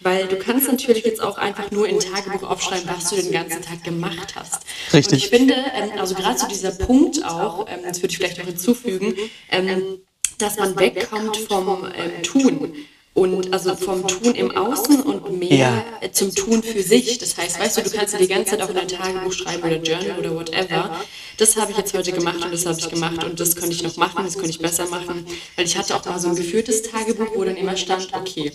Weil du kannst natürlich jetzt auch einfach nur in Tagebuch aufschreiben, was du den ganzen Tag gemacht hast. Richtig. Und ich finde, ähm, also gerade zu dieser Punkt auch, ähm, das würde ich vielleicht noch hinzufügen, ähm, dass man wegkommt vom ähm, Tun und also vom Tun im Außen und mehr ja. zum Tun für sich. Das heißt, weißt du, du kannst dir die ganze Zeit auch in ein Tagebuch schreiben oder Journal oder whatever. Das habe ich jetzt heute gemacht und das habe ich gemacht und das könnte ich noch machen, das könnte ich besser machen. Weil ich hatte auch mal so ein geführtes Tagebuch, wo dann immer stand, okay,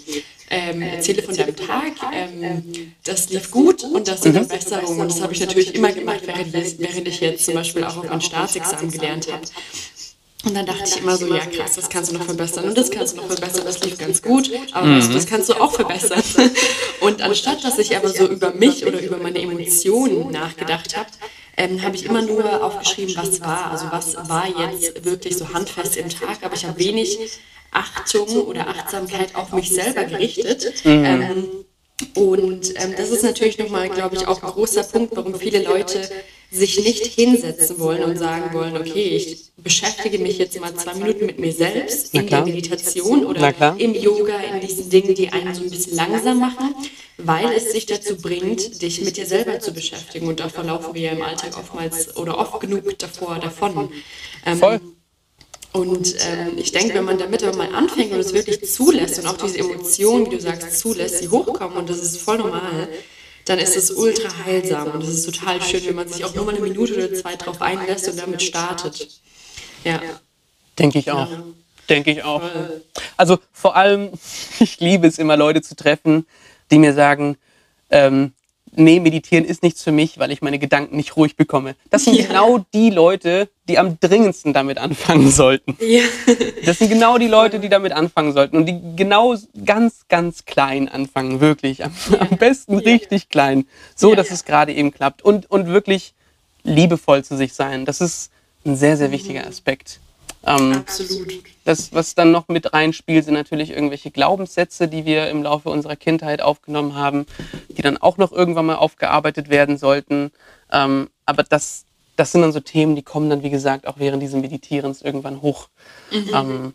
ähm, erzähle von deinem Tag, ähm, das lief gut und das sind mhm. Verbesserungen. Und das habe ich natürlich immer gemacht, während, während ich jetzt zum Beispiel auch auf mein Staatsexamen gelernt habe. Und dann dachte ich immer so, ja krass, das kannst du noch verbessern und das kannst du noch verbessern, das lief ganz gut, aber mhm. das kannst du auch verbessern. Und anstatt, dass ich aber so über mich oder über meine Emotionen nachgedacht habe, ähm, habe ich immer nur aufgeschrieben, was war. Also was war jetzt wirklich so handfest im Tag, aber ich habe wenig Achtung oder Achtsamkeit auf mich selber gerichtet. Mhm. Ähm, und ähm, das ist natürlich nochmal, glaube ich, auch ein großer Punkt, warum viele Leute sich nicht hinsetzen wollen und sagen wollen, okay, ich beschäftige mich jetzt mal zwei Minuten mit mir selbst in der Meditation oder im Yoga, in diesen Dingen, die einen so ein bisschen langsam machen, weil es sich dazu bringt, dich mit dir selber zu beschäftigen. Und da verlaufen wir ja im Alltag oftmals oder oft genug davor davon. Ähm, Voll. Und ähm, ich denke, wenn man damit aber mal anfängt und es wirklich zulässt und auch diese Emotionen, wie du sagst, zulässt, die hochkommen und das ist voll normal, dann ist es ultra heilsam und es ist total schön, wenn man sich auch nur mal eine Minute oder zwei drauf einlässt und damit startet. Ja. Denke ich auch. Ja. Denke ich auch. Also vor allem, ich liebe es immer, Leute zu treffen, die mir sagen, ähm, nee, meditieren ist nichts für mich, weil ich meine Gedanken nicht ruhig bekomme. Das sind ja. genau die Leute, die am dringendsten damit anfangen sollten. Ja. Das sind genau die Leute, die damit anfangen sollten und die genau ganz, ganz klein anfangen, wirklich. Am, ja. am besten richtig klein, so dass es gerade eben klappt und, und wirklich liebevoll zu sich sein. Das ist ein sehr, sehr wichtiger mhm. Aspekt. Ähm, Absolut. Das, was dann noch mit reinspielt, sind natürlich irgendwelche Glaubenssätze, die wir im Laufe unserer Kindheit aufgenommen haben, die dann auch noch irgendwann mal aufgearbeitet werden sollten. Ähm, aber das, das sind dann so Themen, die kommen dann, wie gesagt, auch während dieses Meditierens irgendwann hoch. Mhm. Ähm,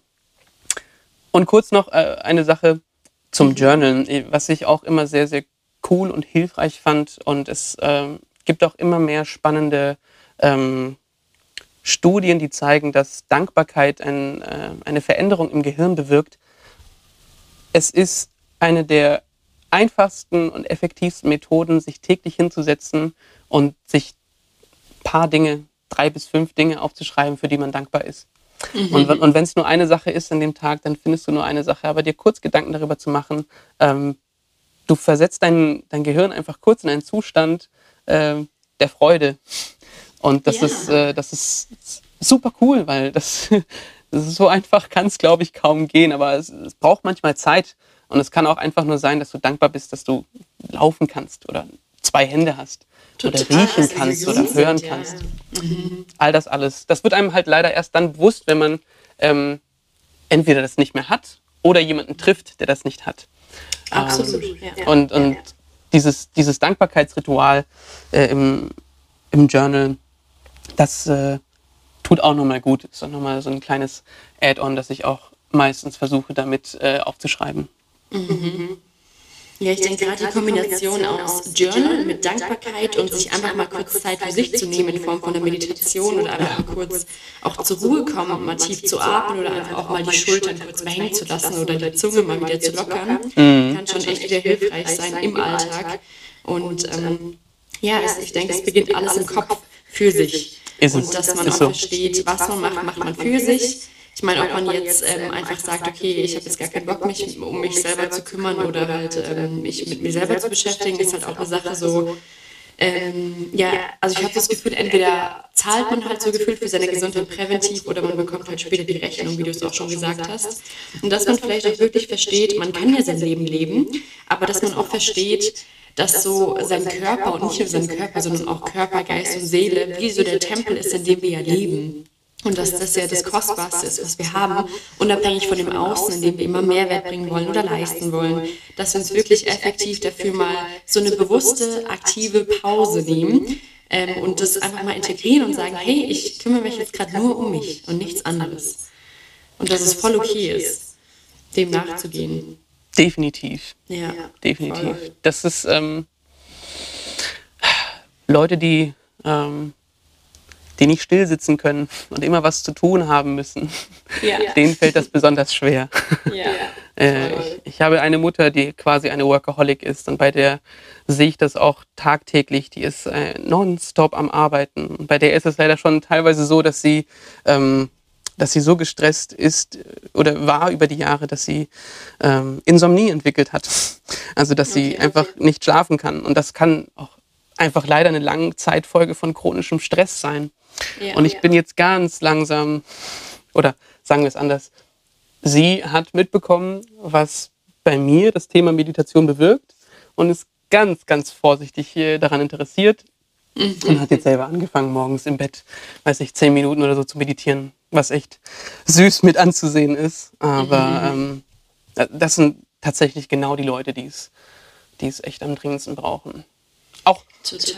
und kurz noch äh, eine Sache zum mhm. Journalen, was ich auch immer sehr, sehr cool und hilfreich fand. Und es äh, gibt auch immer mehr spannende ähm, Studien, die zeigen, dass Dankbarkeit ein, äh, eine Veränderung im Gehirn bewirkt. Es ist eine der einfachsten und effektivsten Methoden, sich täglich hinzusetzen und sich ein paar Dinge, drei bis fünf Dinge aufzuschreiben, für die man dankbar ist. Mhm. Und, und wenn es nur eine Sache ist an dem Tag, dann findest du nur eine Sache. Aber dir kurz Gedanken darüber zu machen, ähm, du versetzt dein, dein Gehirn einfach kurz in einen Zustand äh, der Freude. Und das, ja. ist, äh, das ist super cool, weil das, das so einfach kann es, glaube ich, kaum gehen. Aber es, es braucht manchmal Zeit. Und es kann auch einfach nur sein, dass du dankbar bist, dass du laufen kannst oder zwei Hände hast Total, oder riechen kannst oder hören sind, kannst. Ja. Mhm. All das alles. Das wird einem halt leider erst dann bewusst, wenn man ähm, entweder das nicht mehr hat oder jemanden trifft, der das nicht hat. Absolut. Ähm, ja. Und, und ja. Dieses, dieses Dankbarkeitsritual äh, im, im Journal, das äh, tut auch nochmal gut. Ist auch nochmal so ein kleines Add-on, das ich auch meistens versuche damit äh, aufzuschreiben. Mhm. Ja, ich denke gerade die Kombination aus Journal mit Dankbarkeit und sich einfach mal kurz Zeit für sich zu nehmen in Form von einer Meditation oder einfach mal kurz auch zur Ruhe kommen und mal tief zu atmen oder einfach auch mal die Schultern kurz mal hängen zu lassen oder die Zunge mal wieder zu lockern, mhm. kann schon echt wieder hilfreich sein im Alltag. Und ähm, ja, ich denke, es beginnt alles im Kopf für sich. Ist und dass man auch so. versteht, was man macht, macht man für sich. Ich meine, ob man jetzt ähm, einfach sagt, okay, ich habe jetzt gar keinen Bock, mich um mich selber zu kümmern oder halt ähm, mich mit mir selber zu beschäftigen, ist halt auch eine Sache so. Ähm, ja, also ich habe das Gefühl, entweder zahlt man halt so gefühlt für seine Gesundheit präventiv oder man bekommt halt später die Rechnung, wie du es auch schon gesagt hast. Und dass man vielleicht auch wirklich versteht, man kann ja sein Leben leben, aber dass man auch versteht, dass so sein Körper und nicht nur sein Körper, sondern auch Körper, Geist und Seele, wie so der Tempel ist, in dem wir ja leben. Und dass das ja das Kostbarste ist, was wir haben, unabhängig von dem Außen, in dem wir immer Mehrwert bringen wollen oder leisten wollen, dass wir uns wirklich effektiv dafür mal so eine bewusste, aktive Pause nehmen ähm, und das einfach mal integrieren und sagen, hey, ich kümmere mich jetzt gerade nur um mich und nichts anderes. Und dass es voll okay ist, dem nachzugehen. Definitiv. Ja. Definitiv. Voll. Das ist ähm, Leute, die, ähm, die nicht still sitzen können und immer was zu tun haben müssen, Ja. denen fällt das besonders schwer. Ja. Äh, ich, ich habe eine Mutter, die quasi eine Workaholic ist und bei der sehe ich das auch tagtäglich. Die ist äh, nonstop am Arbeiten. Und bei der ist es leider schon teilweise so, dass sie, ähm, dass sie so gestresst ist äh, oder war über die Jahre, dass sie ähm, Insomnie entwickelt hat. Also dass sie Okay. einfach nicht schlafen kann. Und das kann auch einfach leider eine lange Zeitfolge von chronischem Stress sein. Ja. Und ich bin jetzt ganz langsam, oder sagen wir es anders, sie hat mitbekommen, was bei mir das Thema Meditation bewirkt und ist ganz, ganz vorsichtig hier daran interessiert und hat jetzt selber angefangen, morgens im Bett, weiß ich, zehn Minuten oder so zu meditieren, was echt süß mit anzusehen ist. Aber ähm, das sind tatsächlich genau die Leute, die es, die es echt am dringendsten brauchen. Auch Total.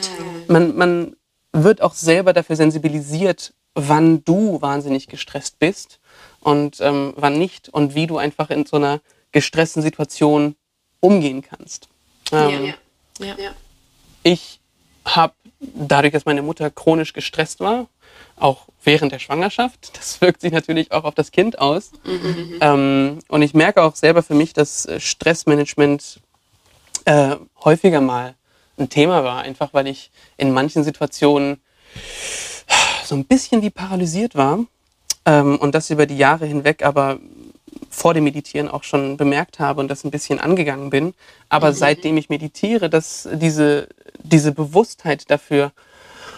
man, man wird auch selber dafür sensibilisiert, wann du wahnsinnig gestresst bist und ähm, wann nicht und wie du einfach in so einer gestressten Situation umgehen kannst. Ähm, Ja. Ja. Ja. Ich habe dadurch, dass meine Mutter chronisch gestresst war, auch während der Schwangerschaft, das wirkt sich natürlich auch auf das Kind aus. Ähm, und ich merke auch selber für mich, dass äh, Stressmanagement äh, häufiger mal ein Thema war, einfach weil ich in manchen Situationen so ein bisschen wie paralysiert war ähm, und das über die Jahre hinweg aber vor dem Meditieren auch schon bemerkt habe und das ein bisschen angegangen bin. Aber seitdem ich meditiere, dass diese, diese Bewusstheit dafür,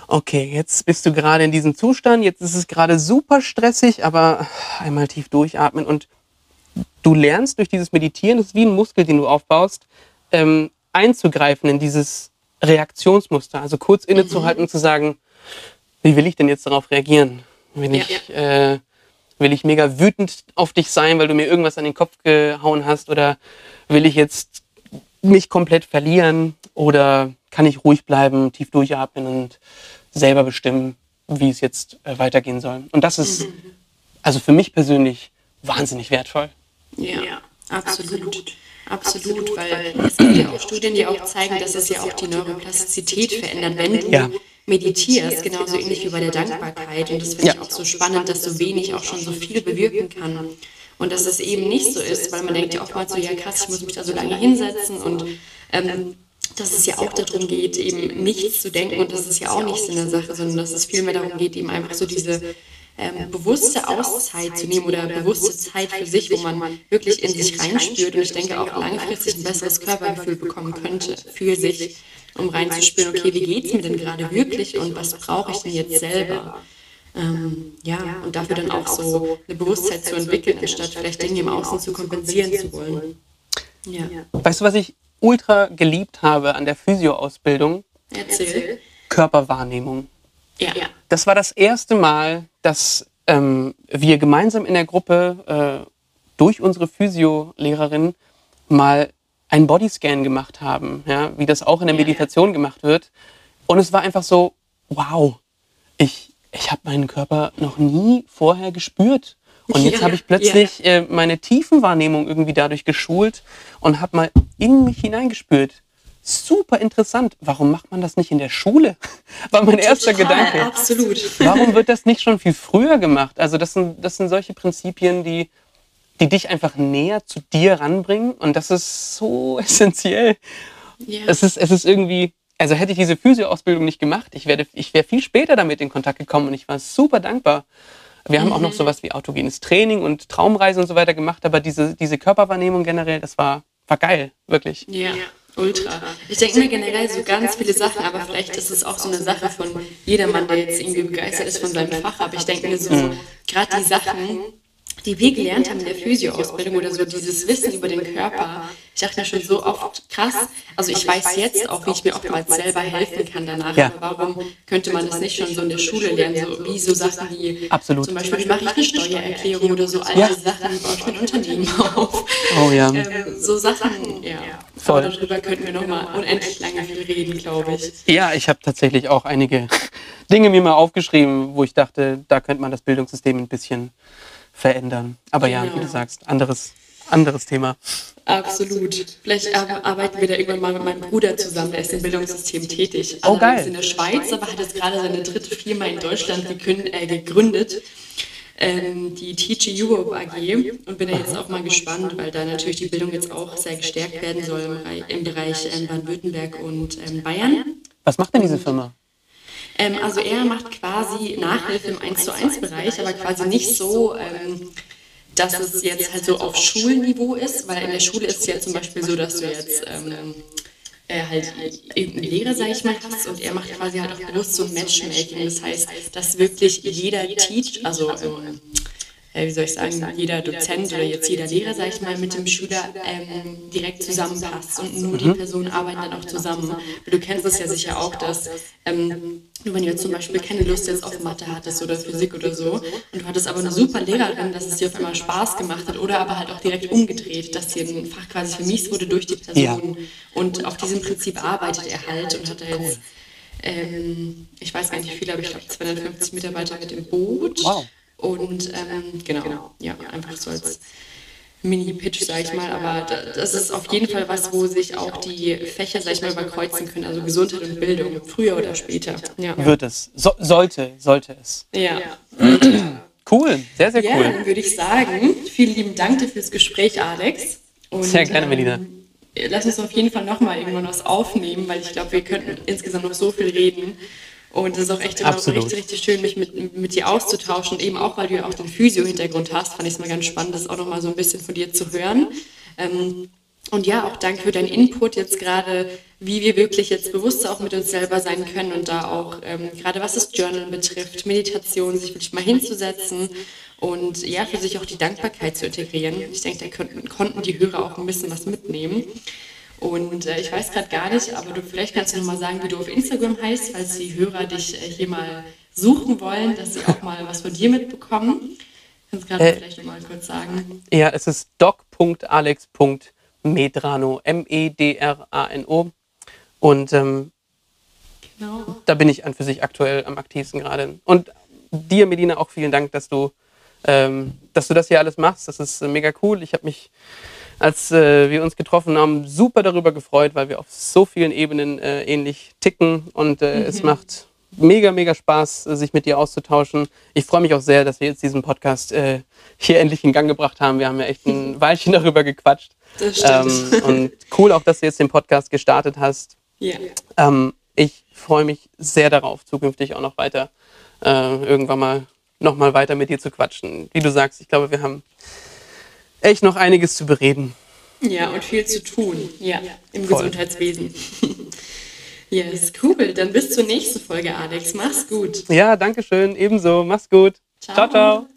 okay, jetzt bist du gerade in diesem Zustand, jetzt ist es gerade super stressig, aber einmal tief durchatmen und du lernst durch dieses Meditieren, das ist wie ein Muskel, den du aufbaust, ähm, einzugreifen in dieses Reaktionsmuster. Also kurz innezuhalten und zu sagen, wie will ich denn jetzt darauf reagieren? Will Ja. ich, äh, will ich mega wütend auf dich sein, weil du mir irgendwas an den Kopf gehauen hast? Oder will ich jetzt mich komplett verlieren? Oder kann ich ruhig bleiben, tief durchatmen und selber bestimmen, wie es jetzt äh, weitergehen soll? Und das ist also für mich persönlich wahnsinnig wertvoll. Ja, absolut. Absolut, weil es gibt ja auch Studien, die auch zeigen, dass es ja auch die Neuroplastizität verändert, wenn du Ja. meditierst, genauso ähnlich wie bei der Dankbarkeit. Und das finde ich Ja. auch so spannend, dass so wenig auch schon so viel bewirken kann. Und dass es eben nicht so ist, weil man denkt ja oftmals so, ja krass, ich muss mich da so lange hinsetzen und ähm, dass es ja auch darum geht, eben nichts zu denken und das ist ja auch nicht Sinn der Sache, sondern dass es vielmehr darum geht, eben einfach so diese ähm, bewusste Auszeit zu nehmen oder bewusste Zeit für sich, wo man wirklich in sich reinspürt und ich denke auch langfristig ein besseres Körpergefühl bekommen könnte für sich, um reinzuspüren, okay, wie geht es mir denn gerade wirklich und was brauche ich denn jetzt selber? Ähm, ja, und dafür dann auch so eine Bewusstheit zu entwickeln, anstatt vielleicht Dinge im Außen zu kompensieren zu wollen. Ja, Weißt du, was ich ultra geliebt habe an der Physio-Ausbildung? erzähl. Körperwahrnehmung. Ja, Das war das erste Mal, dass ähm, wir gemeinsam in der Gruppe äh, durch unsere Physio-Lehrerin mal einen Bodyscan gemacht haben, ja, wie das auch in der Ja, ja. Meditation gemacht wird. Und es war einfach so, wow, ich, ich habe meinen Körper noch nie vorher gespürt. Und jetzt Ja, habe ich ja. plötzlich äh, meine Tiefenwahrnehmung irgendwie dadurch geschult und habe mal in mich hineingespürt. Super interessant. Warum macht man das nicht in der Schule? War mein erster Total, Gedanke. Absolut. Warum wird das nicht schon viel früher gemacht? Also das sind, das sind solche Prinzipien, die, die dich einfach näher zu dir ranbringen. Und das ist so essentiell. Ja. Es ist, es ist irgendwie, also hätte ich diese Physio-Ausbildung nicht gemacht, ich, werde, ich wäre viel später damit in Kontakt gekommen und ich war super dankbar. Wir haben auch noch sowas wie autogenes Training und Traumreisen und so weiter gemacht, aber diese, diese Körperwahrnehmung generell, das war, war geil, wirklich. Ja, ultra. Ich denke mir generell so ganz viele Sachen, aber vielleicht ist es auch so eine Sache von jedermann, der jetzt irgendwie begeistert ist von seinem Fach. Aber ich denke mir so, gerade die Sachen, die wir gelernt haben in der Physioausbildung oder so, dieses Wissen über den Körper. Ich dachte mir schon so oft, krass, also ich weiß jetzt auch, wie ich mir oftmals selber helfen kann danach. Ja. Aber warum könnte man das nicht schon so in der Schule lernen? So, wie so Sachen wie, Absolut. zum Beispiel, wie mache ich eine Steuererklärung oder so, all Ja. Sachen, wie baue ich mein Unternehmen auf. Oh ja. Ähm, so Sachen, ja. Voll. Aber darüber könnten wir nochmal unendlich lange viel reden, glaube ich. Ja, ich habe tatsächlich auch einige Dinge mir mal aufgeschrieben, wo ich dachte, da könnte man das Bildungssystem ein bisschen verändern. Aber ja, wie Genau. du sagst, anderes, anderes Thema. Absolut. Vielleicht ar- arbeiten wir da irgendwann mal mit meinem Bruder zusammen, der ist im Bildungssystem tätig. Oh, geil. Allerdings in der Schweiz, aber hat jetzt gerade seine dritte Firma in Deutschland äh, gegründet. Ähm, die Teach Europe AG und bin da jetzt auch mal gespannt, weil da natürlich die Bildung jetzt auch sehr gestärkt werden soll im, Bereich- im Bereich ähm, Baden-Württemberg und ähm, Bayern. Was macht denn diese Firma? Ähm, also er macht quasi Nachhilfe im 1 zu 1 Bereich, aber quasi nicht so, ähm, dass es jetzt halt so auf Schulniveau ist, weil in der Schule ist es ja zum Beispiel so, dass du jetzt ähm, äh, halt irgendeinen Lehrer, sag ich mal, hast und er macht quasi halt auch bewusst so Matchmaking. Das heißt, dass wirklich jeder Teach, also ähm, äh, wie soll ich sagen, jeder Dozent oder jetzt jeder Lehrer, sag ich mal, mit dem Schüler ähm, direkt zusammenpasst und nur die Personen arbeiten dann auch zusammen. Du kennst es ja sicher auch, dass ähm, nur wenn du jetzt zum Beispiel keine Lust jetzt auf Mathe hattest oder Physik oder so und du hattest aber eine super Lehrerin, dass es dir auf einmal Spaß gemacht hat oder aber halt auch direkt umgedreht, dass dir ein Fach quasi vermiest wurde durch die Person Ja. und auf diesem Prinzip arbeitet er halt und hat da jetzt ähm, ich weiß gar nicht wie viele, aber ich glaube 250 Mitarbeiter mit im Boot. Wow. Und ähm, genau, ja, einfach so als Mini-Pitch, sag ich mal. Aber da, das ist auf jeden Fall was, wo sich auch die Fächer, sag ich mal, überkreuzen können. Also Gesundheit und Bildung, früher oder später. Ja. Wird es. So, sollte, sollte es. Ja. Cool, sehr, sehr Ja, cool. dann würde ich sagen, vielen lieben Dank dir fürs Gespräch, Alex. Und, Sehr gerne, Melina. ähm, Lass uns auf jeden Fall nochmal irgendwann was aufnehmen, weil ich glaube, wir könnten insgesamt noch so viel reden. Und es ist auch echt immer Absolut. richtig, richtig schön, mich mit, mit dir auszutauschen. Und eben auch, weil du ja auch den Physio-Hintergrund hast, fand ich es mal ganz spannend, das auch nochmal so ein bisschen von dir zu hören. Ähm, und ja, auch danke für deinen Input jetzt gerade, wie wir wirklich jetzt bewusster auch mit uns selber sein können und da auch ähm, gerade was das Journal betrifft, Meditation, sich wirklich mal hinzusetzen und ja, für sich auch die Dankbarkeit zu integrieren. Ich denke, da konnten, konnten die Hörer auch ein bisschen was mitnehmen. Und äh, ich weiß gerade gar nicht, aber du vielleicht kannst du noch mal sagen, wie du auf Instagram heißt, falls die Hörer dich äh, hier mal suchen wollen, dass sie auch mal was von dir mitbekommen. Kannst du gerade Äh, vielleicht noch mal kurz sagen. Ja, es ist doc.alex.medrano, M-E-D-R-A-N-O. Und ähm, Genau. da bin ich an für sich aktuell am aktivsten gerade. Und dir, Medina, auch vielen Dank, dass du, ähm, dass du das hier alles machst. Das ist äh, mega cool. Ich habe mich, als äh, wir uns getroffen haben, super darüber gefreut, weil wir auf so vielen Ebenen äh, ähnlich ticken und äh, es macht mega, mega Spaß, sich mit dir auszutauschen. Ich freue mich auch sehr, dass wir jetzt diesen Podcast äh, hier endlich in Gang gebracht haben. Wir haben ja echt ein Weilchen darüber gequatscht. Das stimmt. Ähm, und cool auch, dass du jetzt den Podcast gestartet hast. Ja. Ähm, ich freue mich sehr darauf, zukünftig auch noch weiter, äh, irgendwann mal noch mal weiter mit dir zu quatschen. Wie du sagst, ich glaube, wir haben echt noch einiges zu bereden. Ja, und viel zu tun. Ja, im Voll. Gesundheitswesen. yes, cool. Dann bis zur nächsten Folge, Alex. Mach's gut. Ja, danke schön. Ebenso. Mach's gut. Ciao. ciao. ciao.